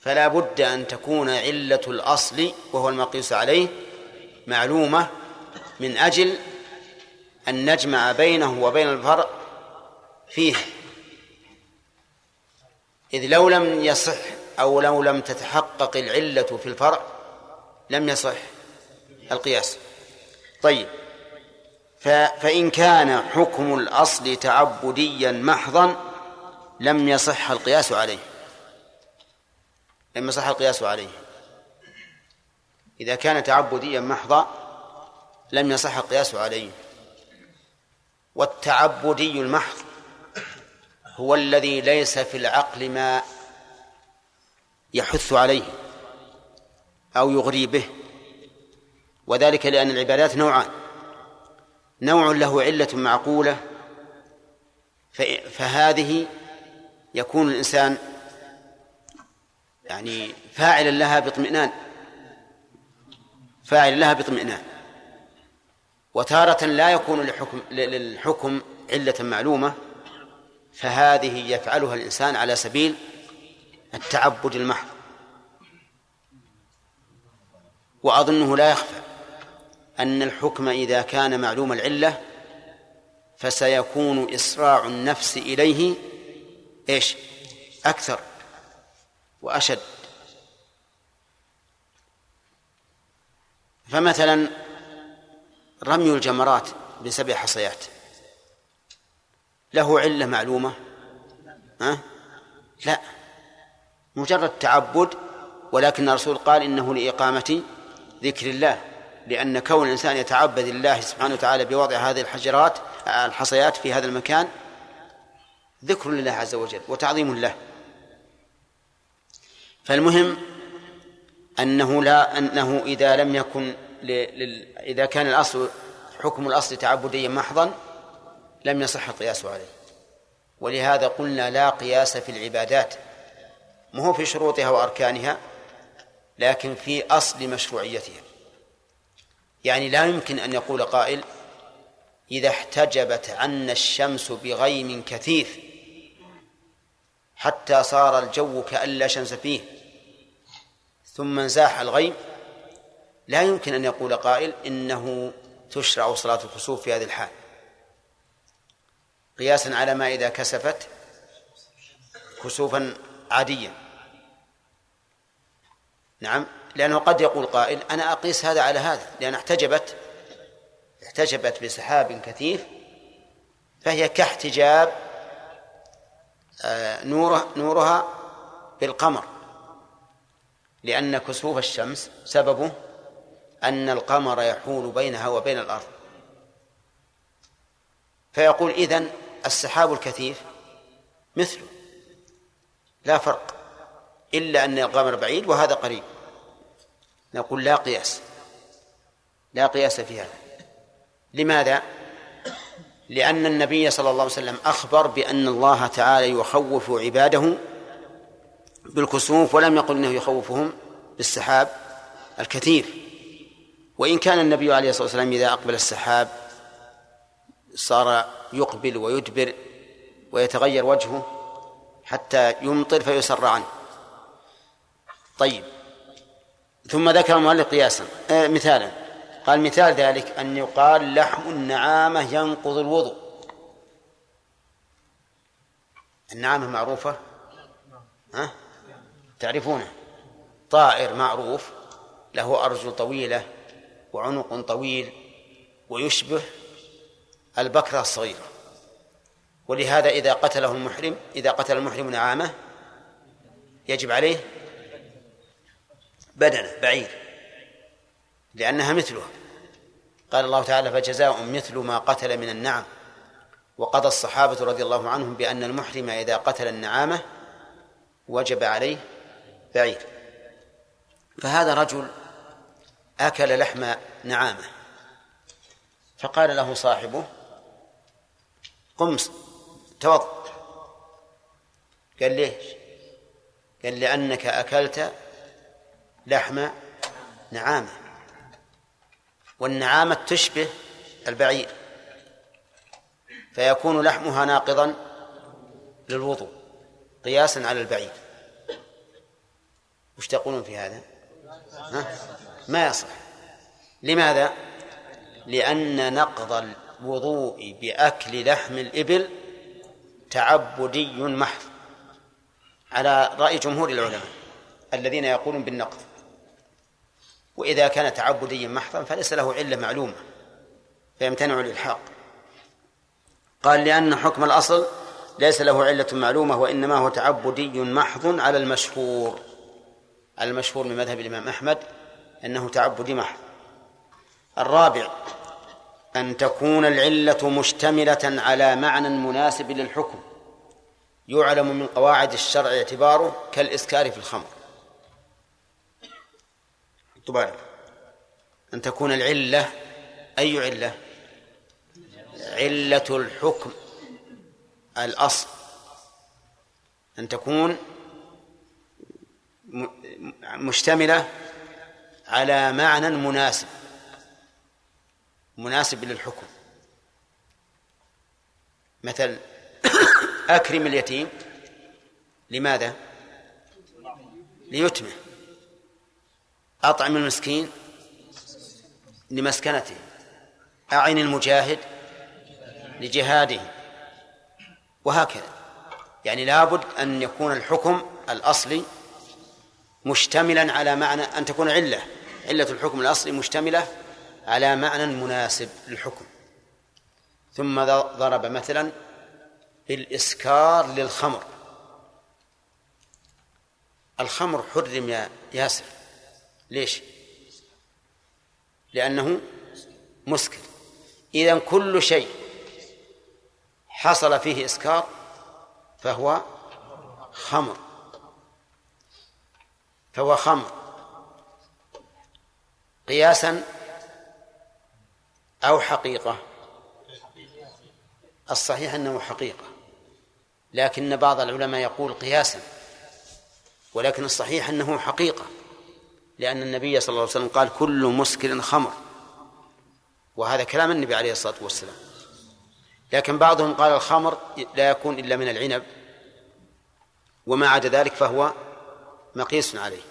فلا بد أن تكون علة الأصل وهو المقيس عليه معلومة من أجل أن نجمع بينه وبين الفرع فيه إذ لو لم يصح أو لو لم تتحقق العلة في الفرع لم يصح القياس. طيب. فإن كان حكم الأصل تعبديا محضا لم يصح القياس عليه. لم يصح القياس عليه. إذا كان تعبديا محضا لم يصح القياس عليه. والتعبدي المحض هو الذي ليس في العقل ما يحث عليه أو يغري به. وذلك لأن العبادات نوعان. نوع له علة معقولة فهذه يكون الإنسان يعني فاعلا لها باطمئنان. فاعلا لها باطمئنان. وتارة لا يكون للحكم للحكم علة معلومة فهذه يفعلها الإنسان على سبيل التعبد المحض. وأظنه لا يخفى أن الحكم إذا كان معلوم العلة فسيكون إسراع النفس إليه إيش؟ أكثر وأشد. فمثلا رمي الجمرات بسبع حصيات. له علة معلومة؟ ها؟ لا. مجرد تعبد ولكن الرسول قال إنه لإقامة ذكر الله لأن كون الإنسان يتعبد الله سبحانه وتعالى بوضع هذه الحجرات الحصيات في هذا المكان ذكر لله عز وجل وتعظيم له. فالمهم أنه لا أنه إذا لم يكن إذا كان الأصل حكم الأصل تعبديا محضا لم يصح القياس عليه. ولهذا قلنا لا قياس في العبادات. ما هو في شروطها وأركانها لكن في أصل مشروعيتها. يعني لا يمكن أن يقول قائل إذا احتجبت عنا الشمس بغيم كثيف حتى صار الجو كأن لا شمس فيه. ثم انزاح الغيم لا يمكن أن يقول قائل إنه تشرع صلاة الكسوف في هذه الحال. قياسا على ما إذا كسفت كسوفا عاديا. نعم لأنه قد يقول قائل أنا أقيس هذا على هذا لأن احتجبت احتجبت بسحاب كثيف فهي كاحتجاب آه، نوره نورها بالقمر. لأن كسوف الشمس سببه أن القمر يحول بينها وبين الأرض. فيقول إذن السحاب الكثيف مثله لا فرق إلا أن القمر بعيد وهذا قريب. نقول لا قياس لا قياس في هذا. لماذا؟ لأن النبي صلى الله عليه وسلم أخبر بأن الله تعالى يخوف عباده بالكسوف ولم يقل إنه يخوفهم بالسحاب الكثير. وإن كان النبي عليه الصلاة والسلام إذا أقبل السحاب صار يقبل ويدبر ويتغير وجهه حتى يمطر فيسر عنه. طيب. ثم ذكر المؤلف قياسا. آه مثالا. قال مثال ذلك أن يقال لحم النعامة ينقض الوضوء. النعامة معروفة؟ ها؟ تعرفونه؟ طائر معروف له أرجل طويلة وعنق طويل ويشبه البكرة الصغيرة. ولهذا إذا قتله المحرم إذا قتل المحرم نعامة يجب عليه بدنه بعير لأنها مثلها قال الله تعالى فجزاء مثل ما قتل من النعم وقضى الصحابة رضي الله عنهم بأن المحرم إذا قتل النعامة وجب عليه بعير. فهذا رجل أكل لحم نعامة. فقال له صاحبه قم توضأ قال ليش؟ قال لأنك أكلت لحم نعامة. والنعامة تشبه البعير. فيكون لحمها ناقضا للوضوء قياسا على البعير. وش تقولون في هذا؟ ها؟ ما يصح. لماذا؟ لأن نقض الوضوء بأكل لحم الإبل تعبدي محض. على رأي جمهور العلماء الذين يقولون بالنقض. وإذا كان تعبديا محضا فليس له علة معلومة فيمتنع الإلحاق. قال لأن حكم الأصل ليس له علة معلومة وإنما هو تعبدي محض على المشهور. المشهور من مذهب الإمام أحمد أنه تعبدي محض الرابع أن تكون العلة مشتملة على معنى مناسب للحكم. يعلم من قواعد الشرع اعتباره كالإسكار في الخمر. طبعا أن تكون العلة أي علة؟ علة الحكم الأصل. أن تكون مشتملة على معنى مناسب مناسب للحكم. مثل أكرم اليتيم لماذا؟ ليتمه. أطعم المسكين لمسكنته. أعن المجاهد لجهاده. وهكذا. يعني لابد أن يكون الحكم الأصلي مشتملا على معنى أن تكون علة. علة الحكم الأصلي مشتملة على معنى مناسب للحكم. ثم ضرب مثلا بالإسكار للخمر. الخمر حرم يا ياسر. ليش؟ لأنه مسكر إذا كل شيء حصل فيه إسكار فهو خمر. فهو خمر. قياسا أو حقيقة. الصحيح أنه حقيقة لكن بعض العلماء يقول قياسا ولكن الصحيح أنه حقيقة لأن النبي صلى الله عليه وسلم قال كل مسكر خمر وهذا كلام النبي عليه الصلاة والسلام. لكن بعضهم قال الخمر لا يكون إلا من العنب وما عدا ذلك فهو مقيس عليه.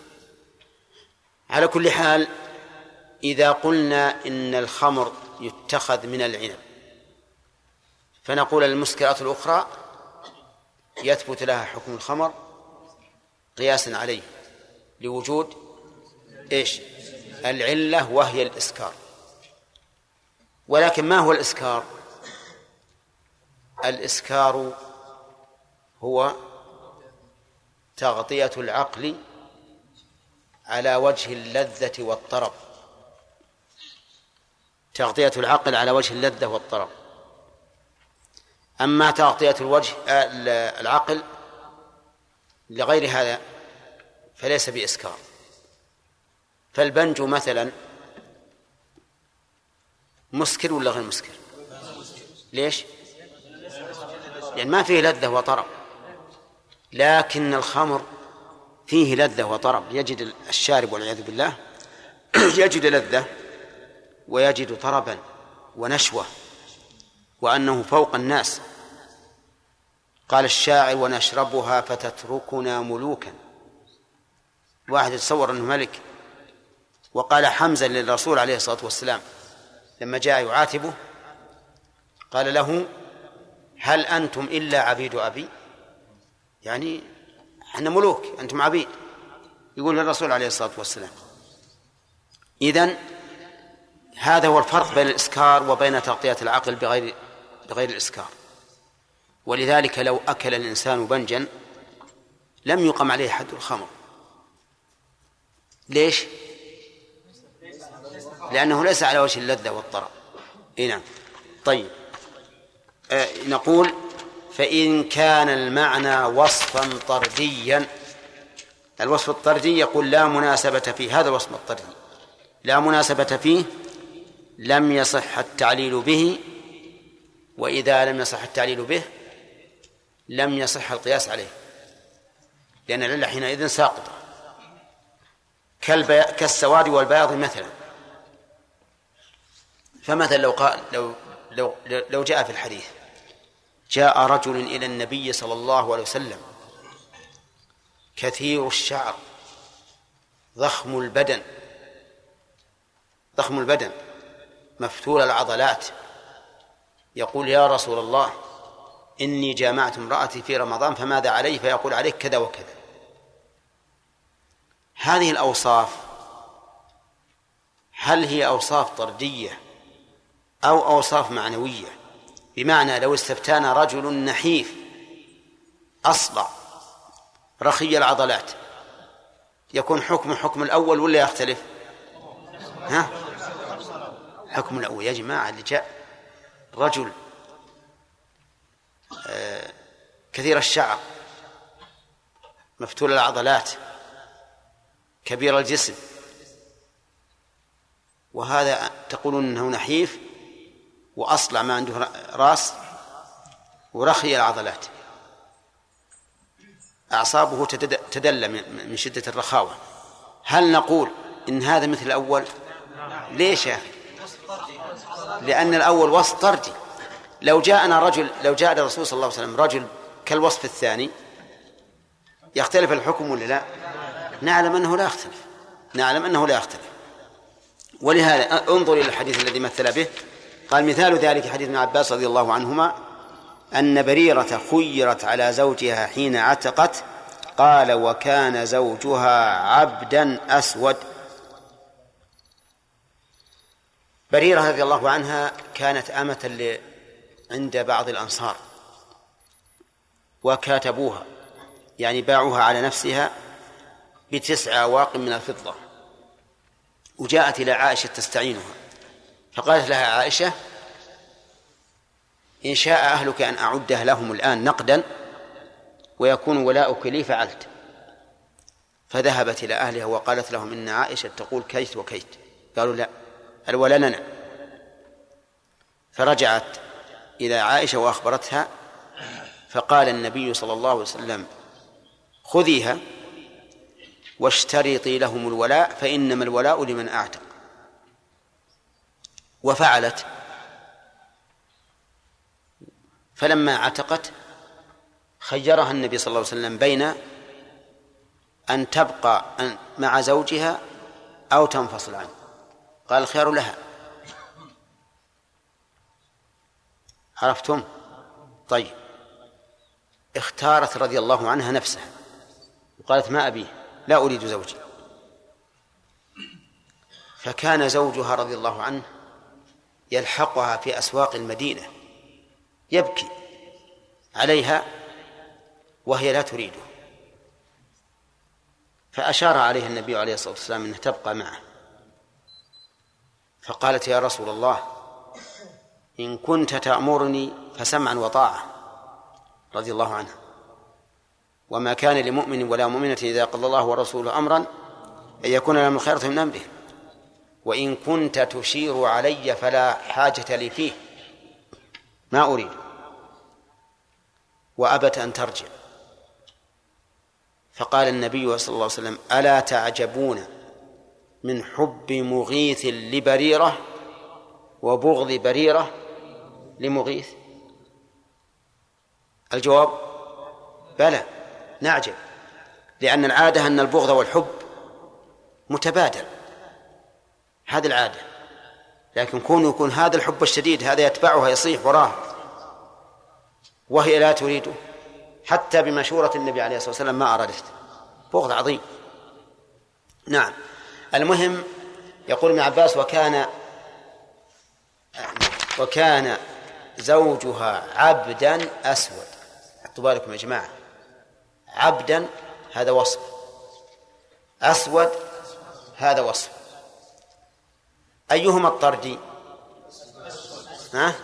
على كل حال إذا قلنا إن الخمر يتخذ من العنب فنقول المسكرات الأخرى يثبت لها حكم الخمر قياسا عليه لوجود إيش؟ العلة وهي الإسكار. ولكن ما هو الإسكار؟ الإسكار هو تغطية العقل على وجه اللذة والطرب. تغطية العقل على وجه اللذة والطرب. أما تغطية الوجه آه، العقل لغير هذا فليس بإسكار. فالبنج مثلا مسكر ولا غير مسكر؟ ليش؟ لأن ما فيه لذة وطرب. لكن الخمر فيه لذة وطرب. يجد الشارب والعياذ بالله. يجد لذة ويجد طربا ونشوة وأنه فوق الناس. قال الشاعر ونشربها فتتركنا ملوكا. واحد يتصور أنه ملك وقال حمزة للرسول عليه الصلاة والسلام لما جاء يعاتبه قال له هل أنتم إلا عبيد أبي؟ يعني إحنا ملوك أنتم عبيد. يقول للرسول عليه الصلاة والسلام. إذن هذا هو الفرق بين الإسكار وبين تغطية العقل بغير بغير الإسكار. ولذلك لو أكل الإنسان بنجا لم يقم عليه حد الخمر. ليش؟ لأنه ليس على وجه اللذة والطرب. إيه نعم. طيب. آه نقول فإن كان المعنى وصفا طرديا. الوصف الطردي يقول لا مناسبة فيه هذا الوصف الطردي. لا مناسبة فيه لم يصح التعليل به وإذا لم يصح التعليل به لم يصح القياس عليه. لأن العلة حينئذ ساقطة. كالسواد والبياض مثلا. فمثلا لو قال لو لو لو جاء في الحديث جاء رجل إلى النبي صلى الله عليه وسلم. كثير الشعر. ضخم البدن. ضخم البدن. مفتول العضلات. يقول يا رسول الله إني جامعت امرأتي في رمضان فماذا علي؟ فيقول عليك كذا وكذا. هذه الأوصاف هل هي أوصاف طردية أو أوصاف معنوية؟ بمعنى لو استفتانا رجل نحيف أصلع رخي العضلات يكون حكم حكم الأول ولا يختلف؟ ها؟ حكم الأول. يا جماعة اللي جاء رجل آه، كثير الشعر مفتول العضلات كبير الجسم وهذا تقولون إنه نحيف؟ وأصلع ما عنده راس ورخي العضلات. أعصابه تدلى من شدة الرخاوة. هل نقول إن هذا مثل الأول؟ ليش يا أخي؟ لأن الأول وصف طردي. لو جاءنا رجل لو جاء الرسول صلى الله عليه وسلم رجل كالوصف الثاني يختلف الحكم ولا لا؟ نعلم أنه لا يختلف. نعلم أنه لا يختلف. ولهذا انظر إلى الحديث الذي مثل به. قال مثال ذلك حديث ابن عباس رضي الله عنهما أن بريرة خيرت على زوجها حين عتقت قال وكان زوجها عبدا أسود. بريرة رضي الله عنها كانت آمة عند بعض الأنصار وكاتبوها يعني باعوها على نفسها بتسع أواق من الفضة وجاءت إلى عائشة تستعينها. فقالت لها عائشة إن شاء أهلك أن أعده لهم الآن نقدا ويكون ولاؤك لي فعلت. فذهبت إلى أهلها وقالت لهم إن عائشة تقول كيت وكيت. قالوا لا الولا لنا فرجعت إلى عائشة وأخبرتها فقال النبي صلى الله عليه وسلم خذيها واشترطي لهم الولاء فإنما الولاء لمن أعتق. وفعلت. فلما عتقت خيرها النبي صلى الله عليه وسلم بين أن تبقى مع زوجها أو تنفصل عنه. قال الخيار لها. عرفتم؟ طيب. اختارت رضي الله عنها نفسها. وقالت ما أبيه لا أريد زوجي. فكان زوجها رضي الله عنه يلحقها في أسواق المدينة. يبكي عليها وهي لا تريده. فأشار عليها النبي عليه الصلاة والسلام أنها تبقى معه. فقالت يا رسول الله إن كنت تأمرني فسمعا وطاعة رضي الله عنها. وما كان لمؤمن ولا مؤمنة إذا قضى الله ورسوله أمرا أن يكون لهم الخيرة من أمره. وإن كنت تشير علي فلا حاجة لي فيه. ما أريد. وأبت أن ترجع. فقال النبي صلى الله عليه وسلم ألا تعجبون من حب مغيث لبريرة وبغض بريرة لمغيث؟ الجواب بلى نعجب لأن العادة أن البغض والحب متبادل. هذه العادة. لكن كون يكون هذا الحب الشديد هذا يتبعها يصيح وراه. وهي لا تريده. حتى بمشورة النبي عليه الصلاة والسلام ما أرادت بغض عظيم. نعم. المهم يقول ابن عباس وكان وكان زوجها عبدا أسود. حطوا بالكم يا جماعة. عبدا هذا وصف. أسود هذا وصف. أيهما الطردي؟ ها؟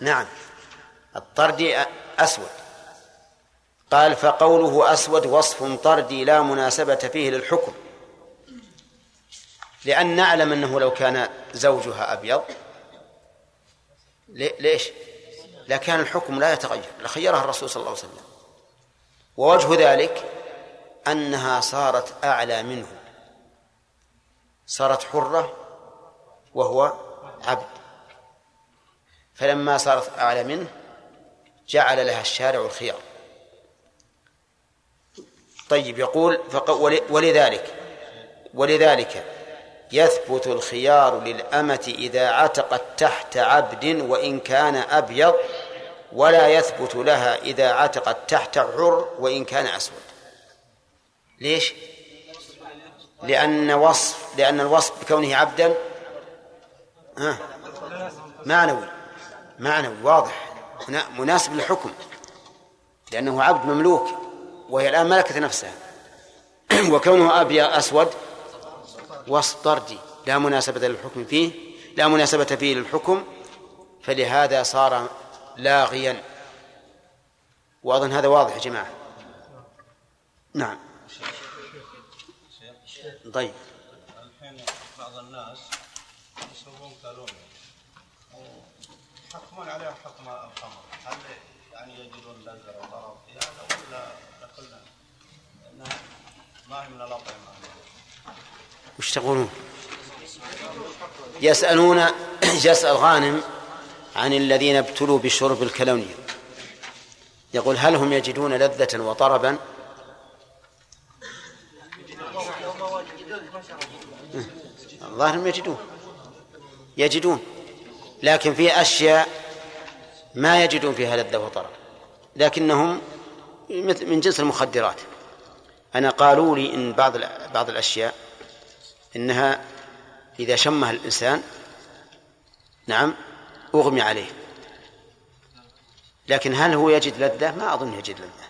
نعم. الطردي أسود. قال فقوله أسود وصف طردي لا مناسبة فيه للحكم. لأن نعلم أنه لو كان زوجها أبيض ليش؟ لكان الحكم لا يتغير. لخيرها الرسول صلى الله عليه وسلم. ووجه ذلك أنها صارت أعلى منه. صارت حرة وهو عبد. فلما صارت أعلى منه جعل لها الشارع الخيار. طيب يقول ولذلك ولذلك يثبت الخيار للأمة إذا عتقت تحت عبد وإن كان أبيض ولا يثبت لها إذا عتقت تحت حر وإن كان أسود. ليش؟ لأن وصف لأن الوصف بكونه عبدا ها. معنوي. معنوي واضح. مناسب للحكم. لأنه عبد مملوك وهي الآن ملكت نفسها. وكونه أبيض أسود طردي لا مناسبة للحكم فيه لا مناسبة فيه للحكم. فلهذا صار لاغيا. وأظن هذا واضح يا جماعة؟ نعم. طيب الحين بعض الناس يسوون كالونيا يحكمون عليها حكم الخمر هل يعني يجدون لذة وضرر في هذا ولا قلنا انها ما هي من الاطعمه وش تقولون يسألون يسأل غانم عن الذين ابتلوا بشرب الكلونيا يقول هل هم يجدون لذة وطربا؟ الظاهر يجدون. يجدون. لكن في أشياء ما يجدون فيها لذة وطرب. لكنهم من جنس المخدرات. أنا قالوا لي إن بعض بعض الأشياء إنها إذا شمها الإنسان نعم أغمي عليه. لكن هل هو يجد لذة؟ ما أظن يجد لذة.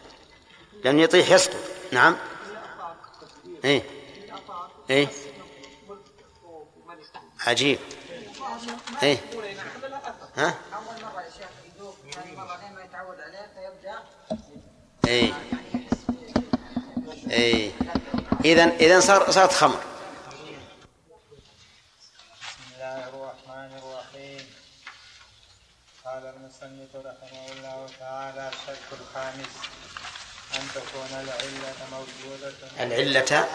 لأنه يطيح يسقط. نعم. إيه. إيه. عجيب. إيه. ها؟ إيه. إيه إذا إذا صار صارت خمر. قال المصنف رحمه الله تعالى الشرط الخامس أن تكون العلة موجودة العلة؟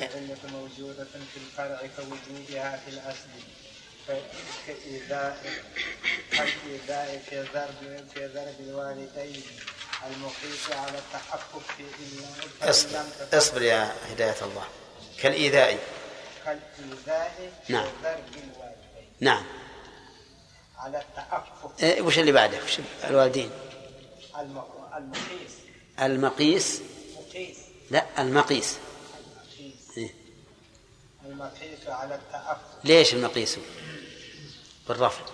العلة موجودة في الفرع كوجودها في الأصل. كإيذاء في ضرب في ضرب الوالدين. المقيس على التحقق في اصبر. اصبر يا هداية الله. كالإيذاء. كالإيذاء في نعم. ضرب الوالدين. نعم. على التحقق. إيه وش اللي بعده؟ وش الوالدين؟ الم- المقيس. المقيس. مقيس لا المقيس. المقيس. إيه. المقيس على التأفف ليش المقيس؟ بالرفع.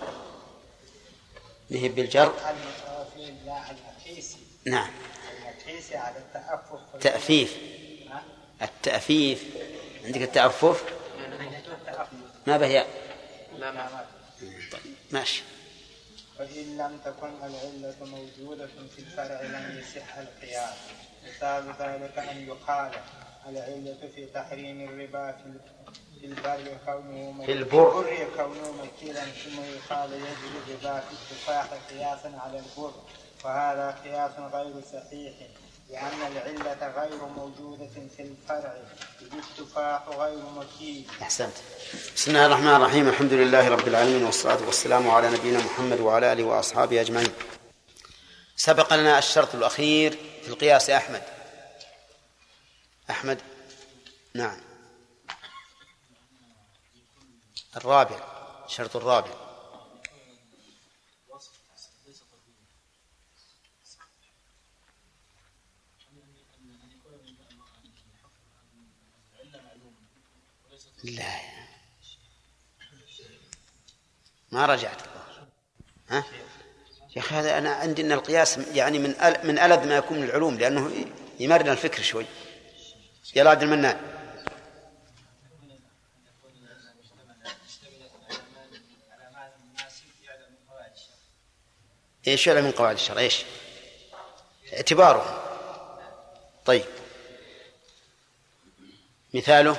نهي بالجر المتوفي لا المقيس. نعم. المقيس على التأفف. تأفيف؟ التأفيف. عندك التأفف؟ التأفف. ما به لا ما ماشي. وإن لم تكن العلة موجودة في الفرع لم يصح القياس مثال ذلك أن يقال العلة في تحريم الربا في في البر كونه في البر. كونه مكيلا ثم يقال يجري الربا في التفاح قياسا على البر. وهذا قياس غير صحيح لأن العلة غير موجودة في الفرع إذ التفاح غير مكيل. أحسنت. بسم الله الرحمن الرحيم. الحمد لله رب العالمين والصلاة والسلام على نبينا محمد وعلى آله وأصحابه أجمعين. سبق لنا الشرط الأخير في القياس يا أحمد. أحمد. نعم. الرابع الشرط الرابع. لا. ما رجعت ها؟ يا أخي هذا أنا عندي إن القياس يعني من أل من الد ما يكون من العلوم لأنه يمرن الفكر شوي. يا عبد المنان. إيش يعلم من قواعد الشرع؟ إيش؟ اعتباره. طيب. مثاله؟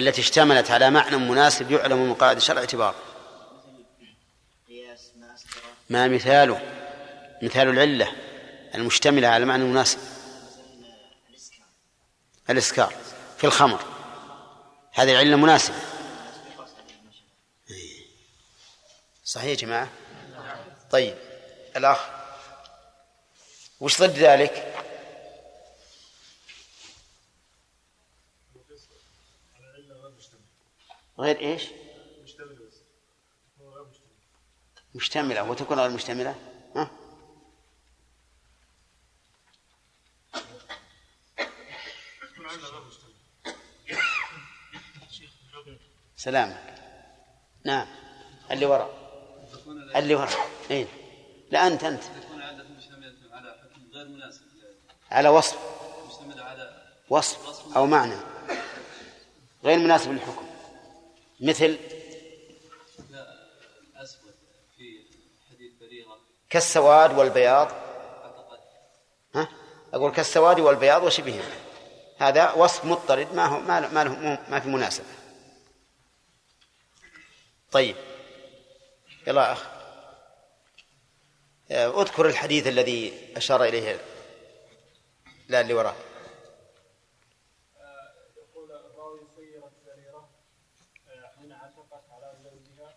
التي اشتملت على معنى مناسب يعلم من قواعد الشرع اعتبار. ما مثاله؟ مثال العلة المشتملة على معنى مناسب. الإسكار في الخمر. هذه العلة مناسبة. صحيح يا جماعة؟ طيب. الأخ وش ضد ذلك؟ غير إيش؟ مشتملة. وتكون غير مشتملة؟ ها؟ سلامك. نعم. اللي وراء. اللي وراء. اين لا أنت أنت. تكون عادة مشتملة على حكم غير مناسب على وصف. مشتملة على وصف أو معنى. غير مناسب للحكم. مثل لا الأسود في حديث بريرة. كالسواد والبياض. ها؟ أقول كالسواد والبياض وشبههما هذا وصف مضطرد ما هو ما له ما, له ما في مناسبة. طيب. يلا أخ. آه، أذكر الحديث الذي أشار إليه لا اللي وراه يقول الراوي سيرت سريرة حين عشقت على زوجها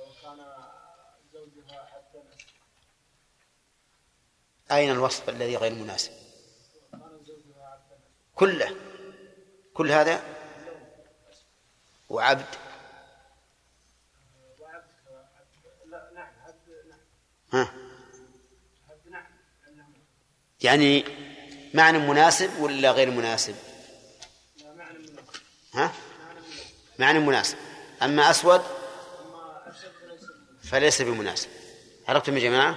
وكان زوجها عبدا أين الوصف الذي غير مناسب؟ كله. كل هذا؟ وعبد. ها. يعني معنى مناسب ولا غير مناسب؟ ها؟ معنى مناسب. أما أسود؟ فليس بمناسب. عرفتم يا جماعة؟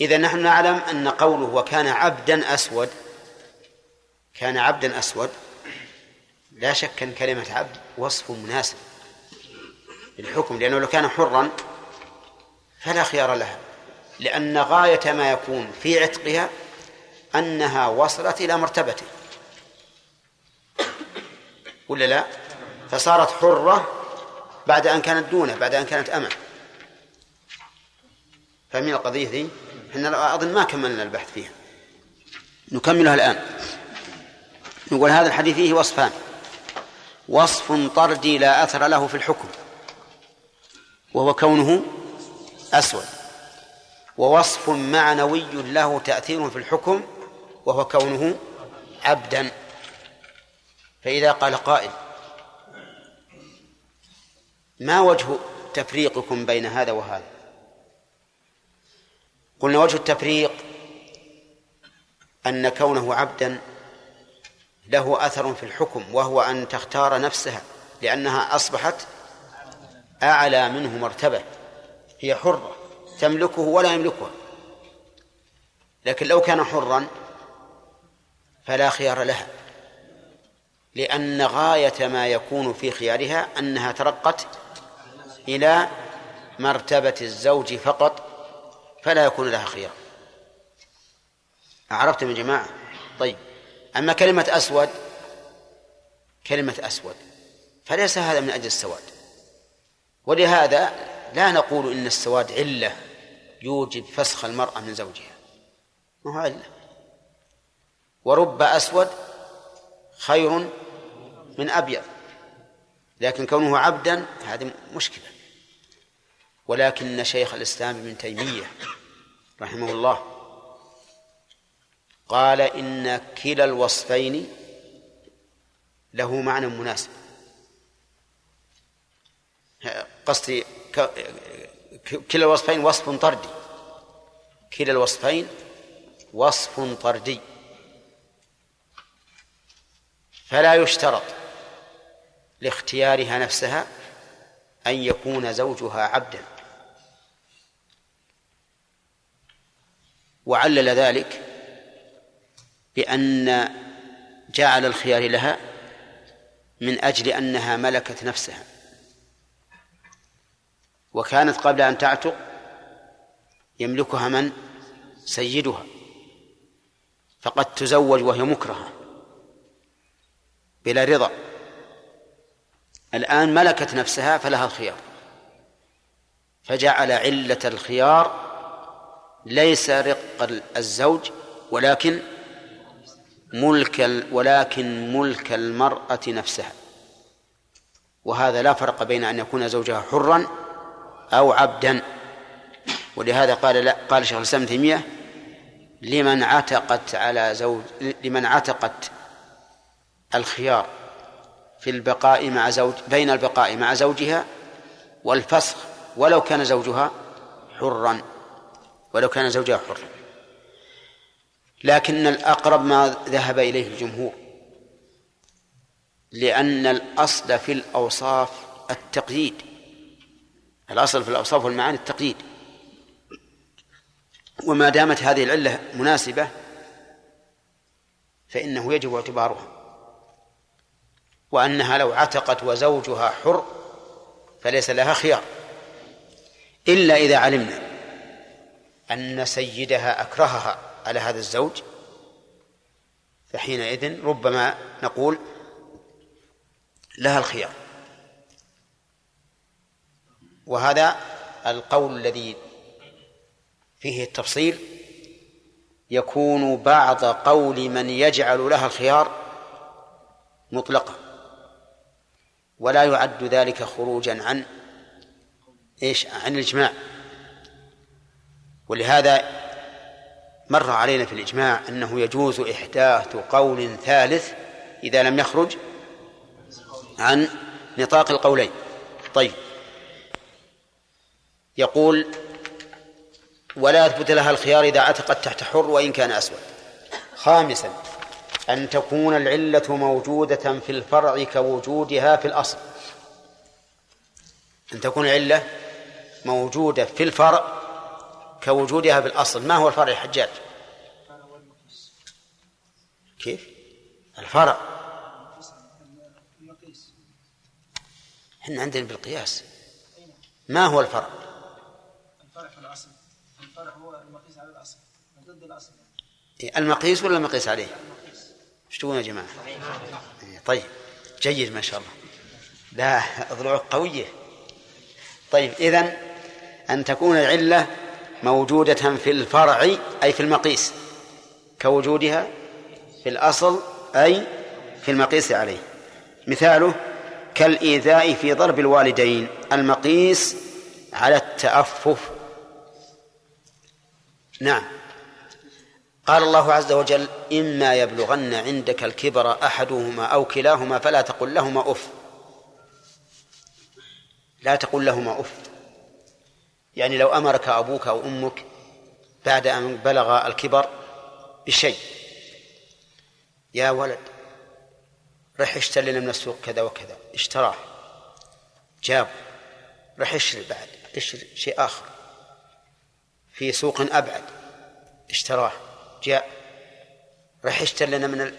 إذا نحن نعلم أن قوله وكان عبدا أسود كان عبدا أسود لا شك أن كلمة عبد وصف مناسب للحكم لأنه لو كان حرا فلا خيار لها لأن غاية ما يكون في عتقها أنها وصلت إلى مرتبته. ولا لا؟ فصارت حرة بعد أن كانت دونة بعد أن كانت أمة. فاهمين القضية ذي؟ إحنا أظن ما كملنا البحث فيها. نكملها الآن. نقول هذا الحديث فيه وصفان. وصف طردي لا أثر له في الحكم. وهو كونه أسود. ووصف معنوي له تأثير في الحكم. وهو كونه عبدا. فإذا قال قائل ما وجه تفريقكم بين هذا وهذا؟ قلنا وجه التفريق أن كونه عبدا له أثر في الحكم وهو أن تختار نفسها لأنها أصبحت أعلى منه مرتبة هي حرة تملكه ولا يملكها. لكن لو كان حرا فلا خيار لها لأن غاية ما يكون في خيارها أنها ترقت إلى مرتبة الزوج فقط فلا يكون لها خيار. عرفتم يا جماعة؟ طيب. أما كلمة أسود كلمة أسود فليس هذا من أجل السواد. ولهذا لا نقول إن السواد علة يوجب فسخ المرأة من زوجها. ما هو علة. ورب أسود خير من أبيض لكن كونه عبدا هذه مشكلة. ولكن شيخ الإسلام ابن تيمية رحمه الله قال إن كلا الوصفين له معنى مناسب. قصدي كلا الوصفين وصف طردي. كلا الوصفين وصف طردي. فلا يشترط لاختيارها نفسها أن يكون زوجها عبدا. وعلل ذلك بأن جعل الخيار لها من أجل أنها ملكت نفسها. وكانت قبل أن تعتق يملكها من؟ سيدها. فقد تزوج وهي مكرهة بلا رضا. الآن ملكت نفسها فلها الخيار. فجعل علة الخيار ليس رق الزوج ولكن ملك ولكن ملك المرأة نفسها. وهذا لا فرق بين أن يكون زوجها حرا أو عبدا. ولهذا قال لا قال شيخ الإسلام تيمية لمن عتقت على زوج لمن عتقت الخيار في البقاء مع زوج بين البقاء مع زوجها والفسخ ولو كان زوجها حرا. ولو كان زوجها حرا لكن الأقرب ما ذهب إليه الجمهور لأن الأصل في الأوصاف التقييد. الأصل في الأوصاف والمعاني التقييد. وما دامت هذه العلة مناسبة فإنه يجب اعتبارها. وأنها لو عتقت وزوجها حر فليس لها خيار. إلا إذا علمنا أن سيدها أكرهها على هذا الزوج فحينئذ ربما نقول لها الخيار. وهذا القول الذي فيه التفصيل يكون بعض قول من يجعل لها الخيار مطلقا ولا يعد ذلك خروجا عن إيش؟ عن الإجماع. ولهذا مر علينا في الإجماع أنه يجوز إحداث قول ثالث إذا لم يخرج عن نطاق القولين. طيب. يقول ولا يثبت لها الخيار إذا عتقت تحت حر وإن كان أسود. خامسا أن تكون العلة موجودة في الفرع كوجودها في الأصل. أن تكون العلة موجودة في الفرع كوجودها في الأصل. ما هو الفرع يا حجاج؟ كيف؟ الفرع. إحنا عندنا بالقياس. ما هو الفرع؟ المقيس ولا المقيس عليه؟ إيش تقولون يا جماعة؟ طيب. جيد ما شاء الله. لا ضلوعك قوية. طيب إذن أن تكون العلة موجودة في الفرع أي في المقيس كوجودها في الأصل أي في المقيس عليه. مثاله كالإيذاء في ضرب الوالدين المقيس على التأفف. نعم. قال الله عز وجل إما يبلغن عندك الكبر أحدهما أو كلاهما فلا تقل لهما أف. لا تقل لهما أف. يعني لو أمرك أبوك أو أمك بعد أن بلغ الكبر بشيء. يا ولد رح اشتري لنا من السوق كذا وكذا. اشتراه. جاب. رح اشتري بعد. اشتري شيء آخر. في سوق أبعد. اشتراه. جاء. راح يشتري لنا من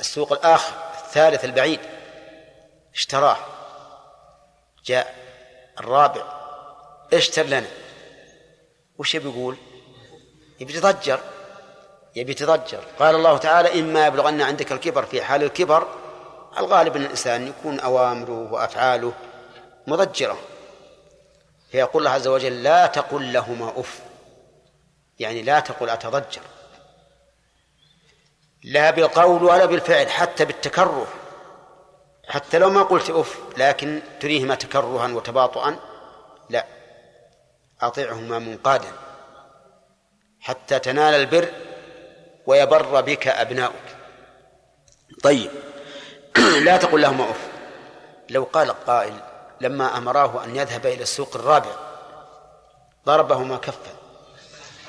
السوق الآخر الثالث البعيد. اشتراه. جاء. الرابع. اشتر لنا. وش يبي يقول؟ يبي يتضجر. يبي يتضجر. قال الله تعالى إما يبلغن عندك الكبر في حال الكبر. الغالب أن الإنسان يكون أوامره وأفعاله مضجرة. فيقول الله عز وجل لا تقل لهما أف. يعني لا تقل أتضجر. لا بالقول ولا بالفعل حتى بالتكرر حتى لو ما قلت أف لكن تريهما تكرها وتباطؤا. أطيعهما منقادا حتى تنال البر ويبر بك أبناؤك. طيب. لا تقل لهما أف. لو قال قائل لما أمراه أن يذهب إلى السوق الرابع ضربهما كفا.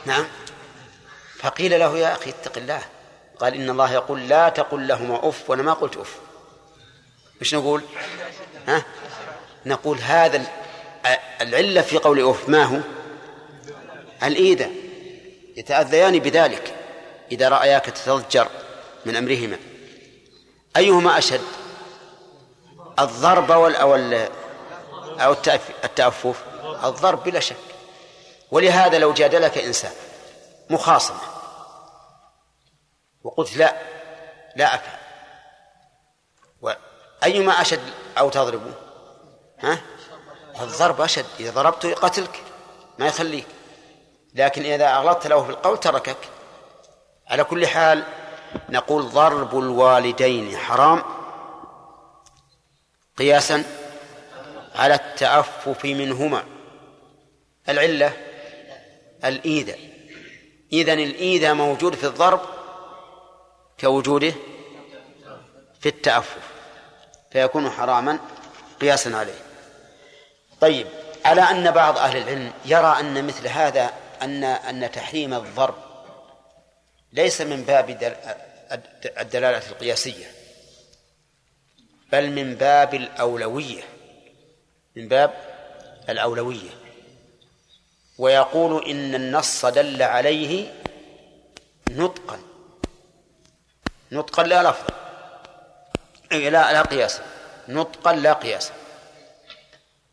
نعم. فقيل له يا أخي اتق الله. قال إن الله يقول لا تقل لهما أف وأنا ما قلت أف. مش نقول؟ ها؟ نقول هذا العلة في قول أف ما هو؟ الإيذاء يتأذيان بذلك إذا رأياك تتضجر من أمرهما. أيهما أشد؟ الضرب أو أو التأفف الضرب بلا شك. ولهذا لو جادلك إنسان مخاصمة وقلت لا لا أفعل. أيما أشد أو تضربه ها؟ الضرب أشد إذا ضربته قتلك ما يخليك. لكن إذا أغلطت له في القول تركك. على كل حال نقول ضرب الوالدين حرام. قياسا على التعفف منهما. العلة الإيذاء. إذن الإيذاء موجود في الضرب كوجوده في التعفف فيكون حراما قياسا عليه. طيب على أن بعض أهل العلم يرى أن مثل هذا أن أن تحريم الضرب ليس من باب الدلالة القياسية بل من باب الأولوية من باب الأولوية. ويقول إن النص دل عليه نطقا نطقا لا لفظا لا لا قياسا نطقا لا قياسا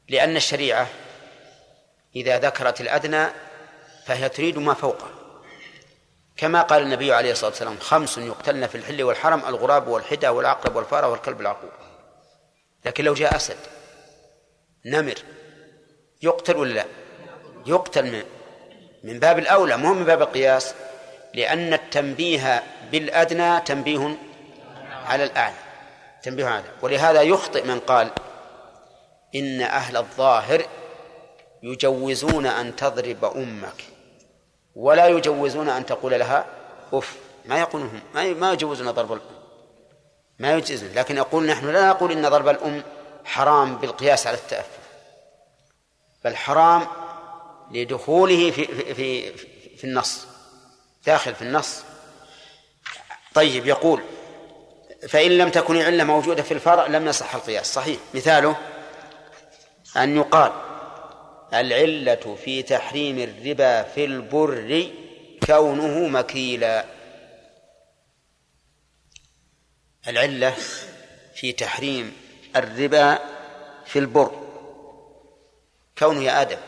لأن الشريعة إذا ذكرت الأدنى فهي تريد ما فوقه. كما قال النبي عليه الصلاة والسلام خمس يقتلن في الحل والحرم الغراب والحدى والعقرب والفارة والكلب العقور. لكن لو جاء أسد نمر يقتل ولا لا؟ يقتل من من باب الأولى مو من باب القياس لأن التنبيه بالأدنى تنبيه على الأعلى تنبيه على ولهذا يخطئ من قال إن أهل الظاهر يجوزون أن تضرب أمك ولا يجوزون أن تقول لها أف ما يقولون ما يجوزون ضرب الأم. ما يجوزون لكن يقول نحن لا نقول إن ضرب الأم حرام بالقياس على التأفف بل حرام لدخوله في في في, في النص داخل في النص. طيب يقول فإن لم تكن العلة موجودة في الفرع لم يصح القياس. صحيح مثاله أن يقال العلة في تحريم الربا في البر كونه مكيلا. العلة في تحريم الربا في البر كونه يا آدم.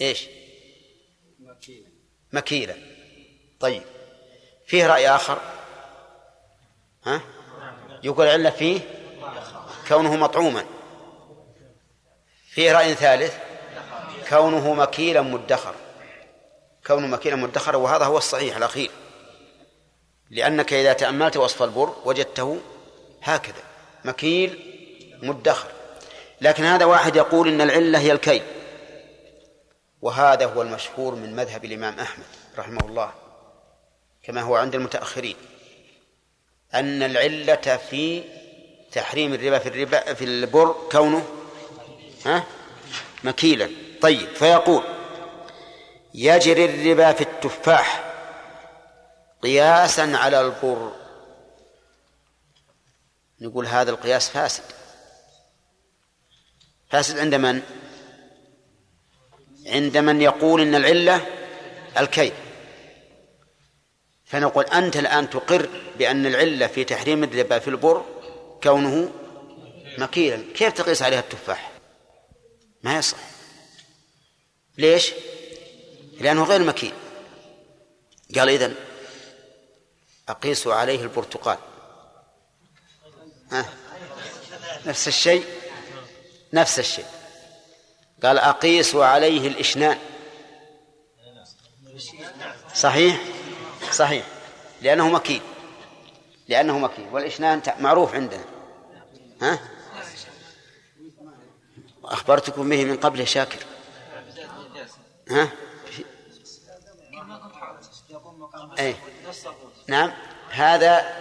إيش؟ مكيلا. مكيلا. طيب. فيه رأي آخر؟ ها؟ يقول العلة فيه كونه مطعوما. فيه رأي ثالث. كونه مكيلا مدخر. كونه مكيلا مدخر وهذا هو الصحيح الأخير. لأنك إذا تأملت وصف البر وجدته هكذا مكيل مدخر. لكن هذا واحد يقول إن العلة هي الكيل. وهذا هو المشهور من مذهب الإمام أحمد رحمه الله كما هو عند المتأخرين. أن العلة في تحريم الربا في الربا في البر كونه ها؟ مكيلا. طيب فيقول يجري الربا في التفاح قياسا على البر. نقول هذا القياس فاسد. فاسد عند من؟ عند من يقول إن العلة الكيل. فنقول أنت الآن تقر بأن العلة في تحريم الربا في البر كونه مكيلا. كيف تقيس عليها التفاح؟ ما يصح. ليش؟ لأنه غير مكيل قال إذن أقيس عليه البرتقال. ها؟ نفس الشيء؟ نفس الشيء. قال أقيس عليه الإشنان. صحيح؟ صحيح. لأنه مكيل لأنه مكيل والإشنان معروف عندنا. ها؟ أخبرتكم به من قبل شاكر. ها؟ أي نعم. هذا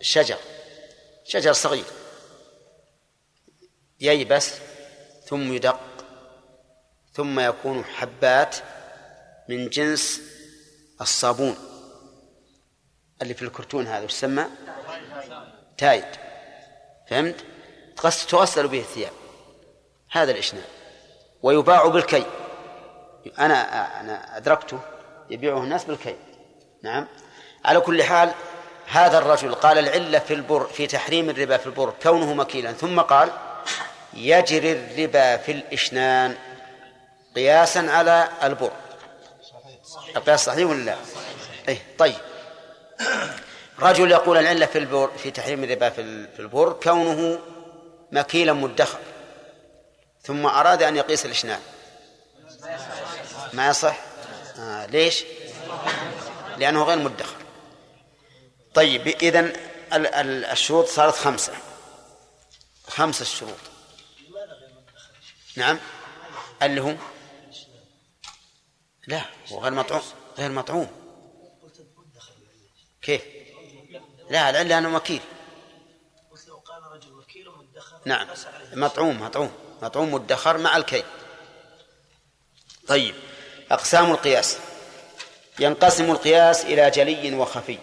شجر. شجر صغير. ييبس ثم يدق ثم يكون حبات من جنس الصابون. اللي في الكرتون هذا يسمى؟ تايد. فهمت؟ تغسل به الثياب. هذا الإشنان ويباع بالكي أنا أنا أدركته يبيعه الناس بالكي نعم. على كل حال هذا الرجل قال العلة في البر في تحريم الربا في البر كونه مكيلا. ثم قال يجري الربا في الإشنان قياسا على البر. القياس صحيح ولا لا؟ أي طيب. رجل يقول العلة في البر في تحريم الربا في البر كونه مكيلا مدخر. ثم أراد أن يقيس الإشنان ما يصح؟ آه ليش؟ لأنه غير مدخر. طيب إذن الشروط صارت خمسة. خمسة الشروط. نعم. اللي هو؟ لا هو غير مطعوم. غير مطعوم. كيف؟ لا العلة أنه وكيل. نعم. مطعوم مطعوم. مطعوم مدخر مع الكي طيب أقسام القياس. ينقسم القياس إلى جلي وخفي.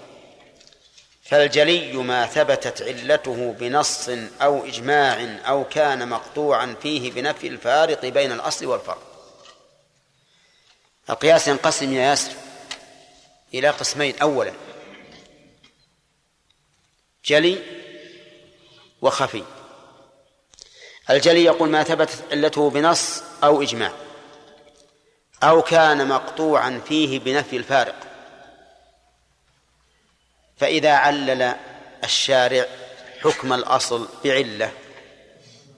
فالجلي ما ثبتت علته بنص أو إجماع أو كان مقطوعا فيه بنفي الفارق بين الأصل والفرع القياس ينقسم يا ياسر إلى قسمين. أولا جلي وخفي. الجلي يقول ما ثبتت علته بنص أو إجماع أو كان مقطوعا فيه بنفي الفارق. فإذا علل الشارع حكم الأصل بعلة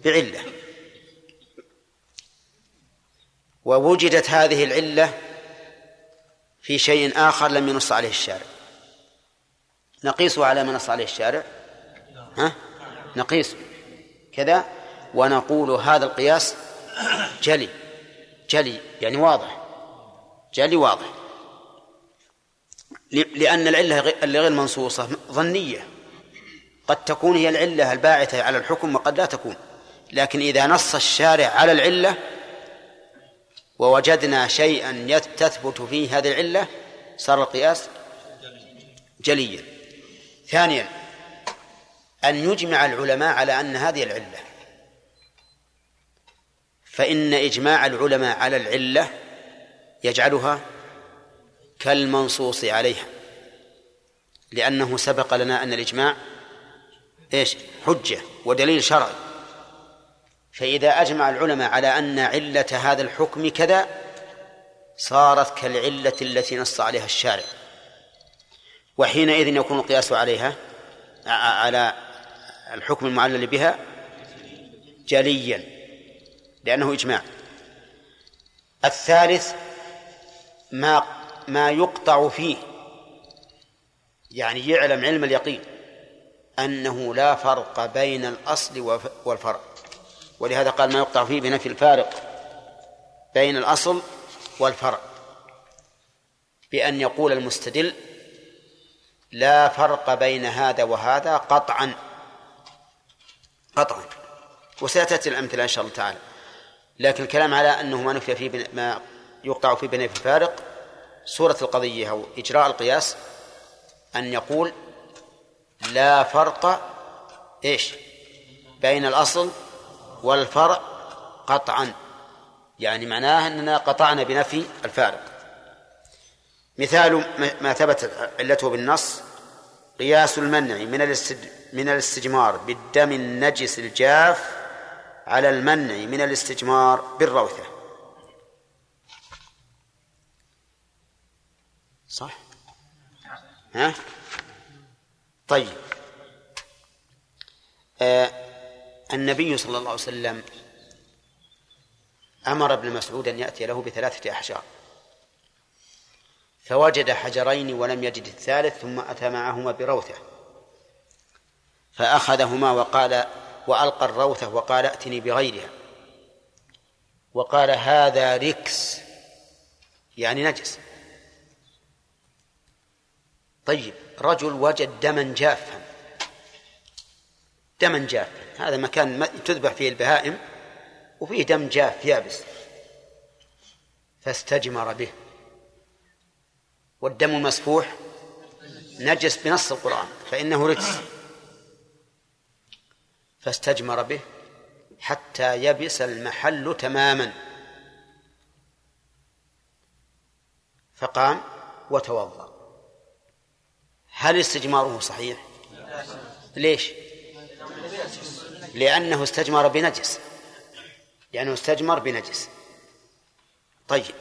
بعلة. ووجدت هذه العلة في شيء آخر لم ينص عليه الشارع. نقيس على ما نص عليه الشارع؟ ها؟ نقيس. كذا؟ ونقول هذا القياس جلي جلي يعني واضح جلي واضح. لأن العلة اللي غير منصوصة ظنية. قد تكون هي العلة الباعثة على الحكم وقد لا تكون. لكن إذا نص الشارع على العلة ووجدنا شيئا تثبت فيه هذه العلة صار القياس جليا. ثانيا أن يجمع العلماء على أن هذه العلة فإن إجماع العلماء على العلة يجعلها كالمنصوص عليها لأنه سبق لنا أن الإجماع إيش؟ حجة ودليل شرعي. فإذا أجمع العلماء على أن علة هذا الحكم كذا صارت كالعلة التي نص عليها الشارع. وحينئذ يكون القياس عليها على الحكم المعلل بها جليا. لأنه إجماع. الثالث ما ما يقطع فيه يعني يعلم علم اليقين أنه لا فرق بين الأصل والفرع ولهذا قال ما يقطع فيه بنفي الفارق بين الأصل والفرع بأن يقول المستدل لا فرق بين هذا وهذا قطعا. قطعا. وسيأتي الأمثلة إن شاء الله تعالى. لكن الكلام على أنه ما نفي فيه ما يقطع في بناء الفارق صورة القضية أو إجراء القياس أن يقول لا فرق إيش بين الأصل والفرع قطعا يعني معناه أننا قطعنا بنفي الفارق مثال ما- ثبت علته بالنص قياس المنع من. من الاستجمار بالدم النجس الجاف على المنع من الاستجمار بالروثة. صح؟ ها؟ طيب. آه النبي صلى الله عليه وسلم أمر ابن مسعود أن يأتي له بثلاثة أحجار. فوجد حجرين ولم يجد الثالث ثم أتى معهما بروثة. فأخذهما وقال وألقى الروثة وقال ائتني بغيرها. وقال هذا ركس يعني نجس. طيب رجل وجد دما جافا. دما جافا. هذا مكان تذبح فيه البهائم وفيه دم جاف يابس. فاستجمر به. والدم المسفوح نجس بنص القرآن فإنه رجس فاستجمر به حتى يبس المحل تماما. فقام وتوضأ. هل استجماره صحيح؟ ليش؟ لأنه استجمر بنجس. لأنه استجمر بنجس. طيب.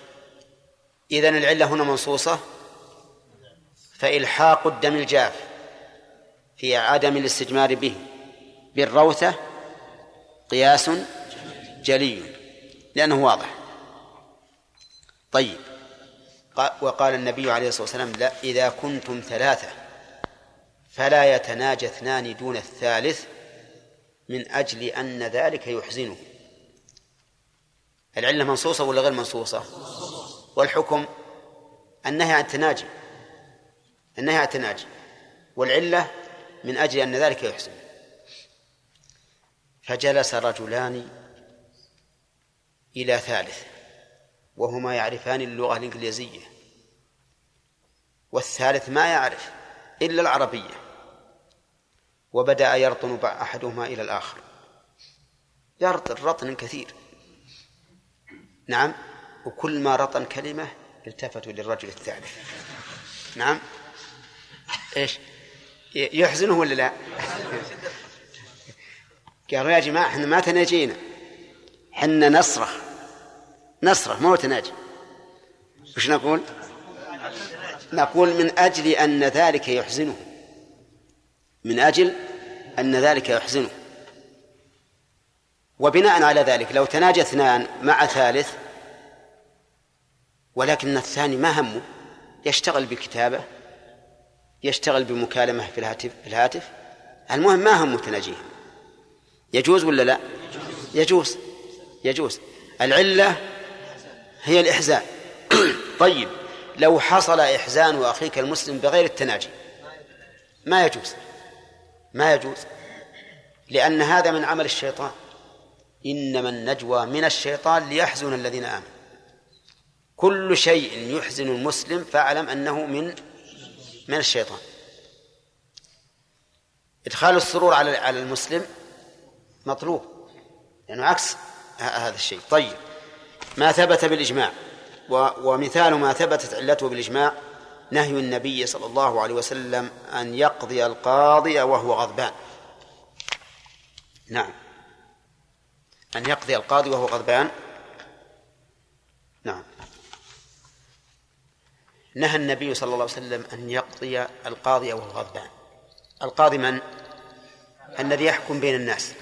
إذن العلة هنا منصوصة. فإلحاق الدم الجاف في عدم الاستجمار به. بالروثة قياس جلي لأنه واضح. طيب. قا- وقال النبي عليه الصلاة والسلام لا إذا كنتم ثلاثة فلا يتناجى اثنان دون الثالث من أجل أن ذلك يحزنه. العلة منصوصة ولا غير منصوصة؟ والحكم النهي عن التناجي النهي عن التناجي والعلة من أجل أن ذلك يحزن. فجلس رجلان إلى ثالث وهما يعرفان اللغة الإنجليزية. والثالث ما يعرف إلا العربية. وبدأ يرطن أحدهما إلى الآخر. يرطن رطن كثير. نعم وكل ما رطن كلمة التفتوا للرجل الثالث. نعم. إيش يحزنه ولا لا؟ قالوا يا جماعة إحنا ما تناجينا. حنا نصرخ نصرخ ما هو تناجي. وش نقول؟ نقول من أجل أن ذلك يحزنه. من أجل أن ذلك يحزنه. وبناء على ذلك لو تناجى اثنان مع ثالث ولكن الثاني ما همه يشتغل بكتابة يشتغل بمكالمة في الهاتف في الهاتف المهم ما همه تناجيهم يجوز ولا لا؟ يجوز. يجوز. العلة هي الإحزان. طيب لو حصل إحزان أخيك المسلم بغير التناجي ما يجوز؟ ما يجوز. لأن هذا من عمل الشيطان. إنما النجوى من الشيطان ليحزن الذين آمنوا. كل شيء يحزن المسلم فاعلم أنه من من الشيطان. إدخال السرور على على المسلم مطلوب لأنه عكس ه- هذا الشيء. طيب ما ثبت بالإجماع. ومثال ما ثبتت علته بالإجماع نهي النبي صلى الله عليه وسلم أن يقضي القاضي وهو غضبان. نعم. أن يقضي القاضي وهو غضبان. نعم. نهى النبي صلى الله عليه وسلم أن يقضي القاضي وهو غضبان. القاضي من؟ الذي يحكم بين الناس.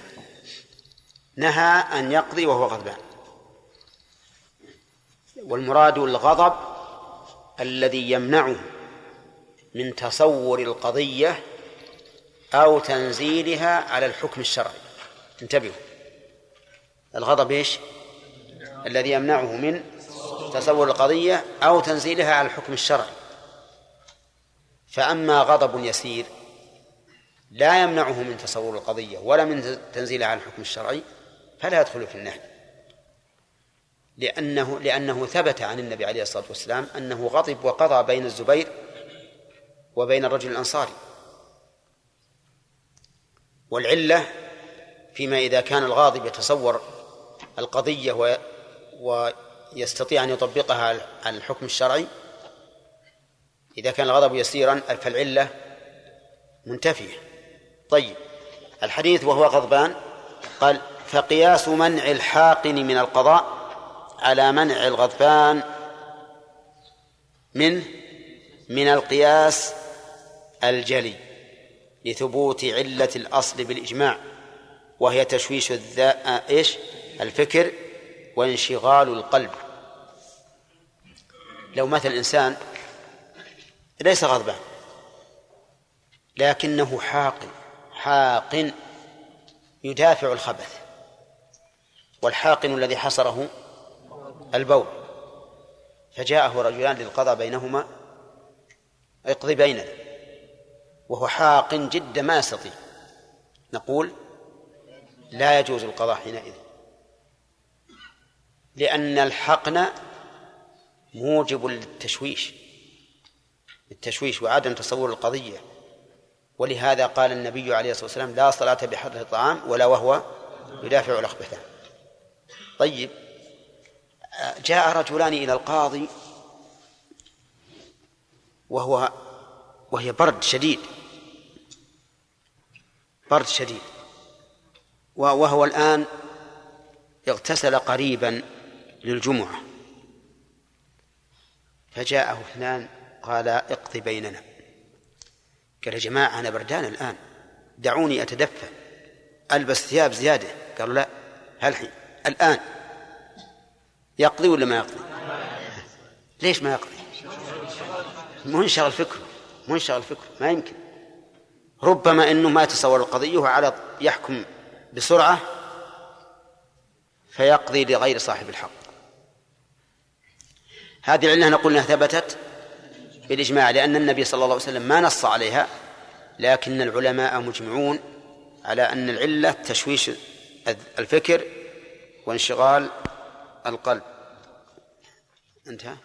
نهى أن يقضي وهو غضبان. والمراد الغضب الذي يمنعه من تصور القضية أو تنزيلها على الحكم الشرعي. انتبهوا. الغضب إيش؟ الذي يمنعه من تصور القضية أو تنزيلها على الحكم الشرعي. فأما غضب يسير لا يمنعه من تصور القضية ولا من تنزيلها على الحكم الشرعي. فلا يدخل في النهي. لأنه لأنه ثبت عن النبي عليه الصلاة والسلام أنه غضب وقضى بين الزبير وبين الرجل الأنصاري. والعلة فيما إذا كان الغاضب يتصور القضية ويستطيع أن يطبقها على الحكم الشرعي إذا كان الغضب يسيرا فالعلة منتفية. طيب الحديث وهو غضبان قال فقياس منع الحاقن من القضاء على منع الغضبان من من القياس الجلي لثبوت علة الأصل بالإجماع وهي تشويش الذا إيش؟ الفكر وانشغال القلب لو مثل الإنسان ليس غضبان لكنه حاقن حاقن يدافع الخبث والحاقن الذي حصره البول. فجاءه رجلان للقضاء بينهما اقضي بيننا وهو حاقن جدا ما يستطيع. نقول لا يجوز القضاء حينئذ لأن الحقن موجب للتشويش التشويش وعدم تصور القضية. ولهذا قال النبي عليه الصلاة والسلام لا صلاة بحضرة الطعام ولا وهو يدافع الأخبثة طيب جاء رجلان إلى القاضي وهو وهي برد شديد برد شديد وهو الآن اغتسل قريبا للجمعة. فجاءه اثنان قال اقض بيننا. قال يا جماعة أنا بردان الآن دعوني أتدفى ألبس ثياب زيادة. قالوا لا هالحين الآن. يقضي ولا ما يقضي؟ ليش ما يقضي؟ منشغل فكره منشغل فكره ما يمكن. ربما إنه ما يتصور القضية وعلى يحكم بسرعة فيقضي لغير صاحب الحق. هذه العلة نقول انها ثبتت بالإجماع لأن النبي صلى الله عليه وسلم ما نص عليها لكن العلماء مجمعون على أن العلة تشويش الفكر وانشغال القلب. انتهى.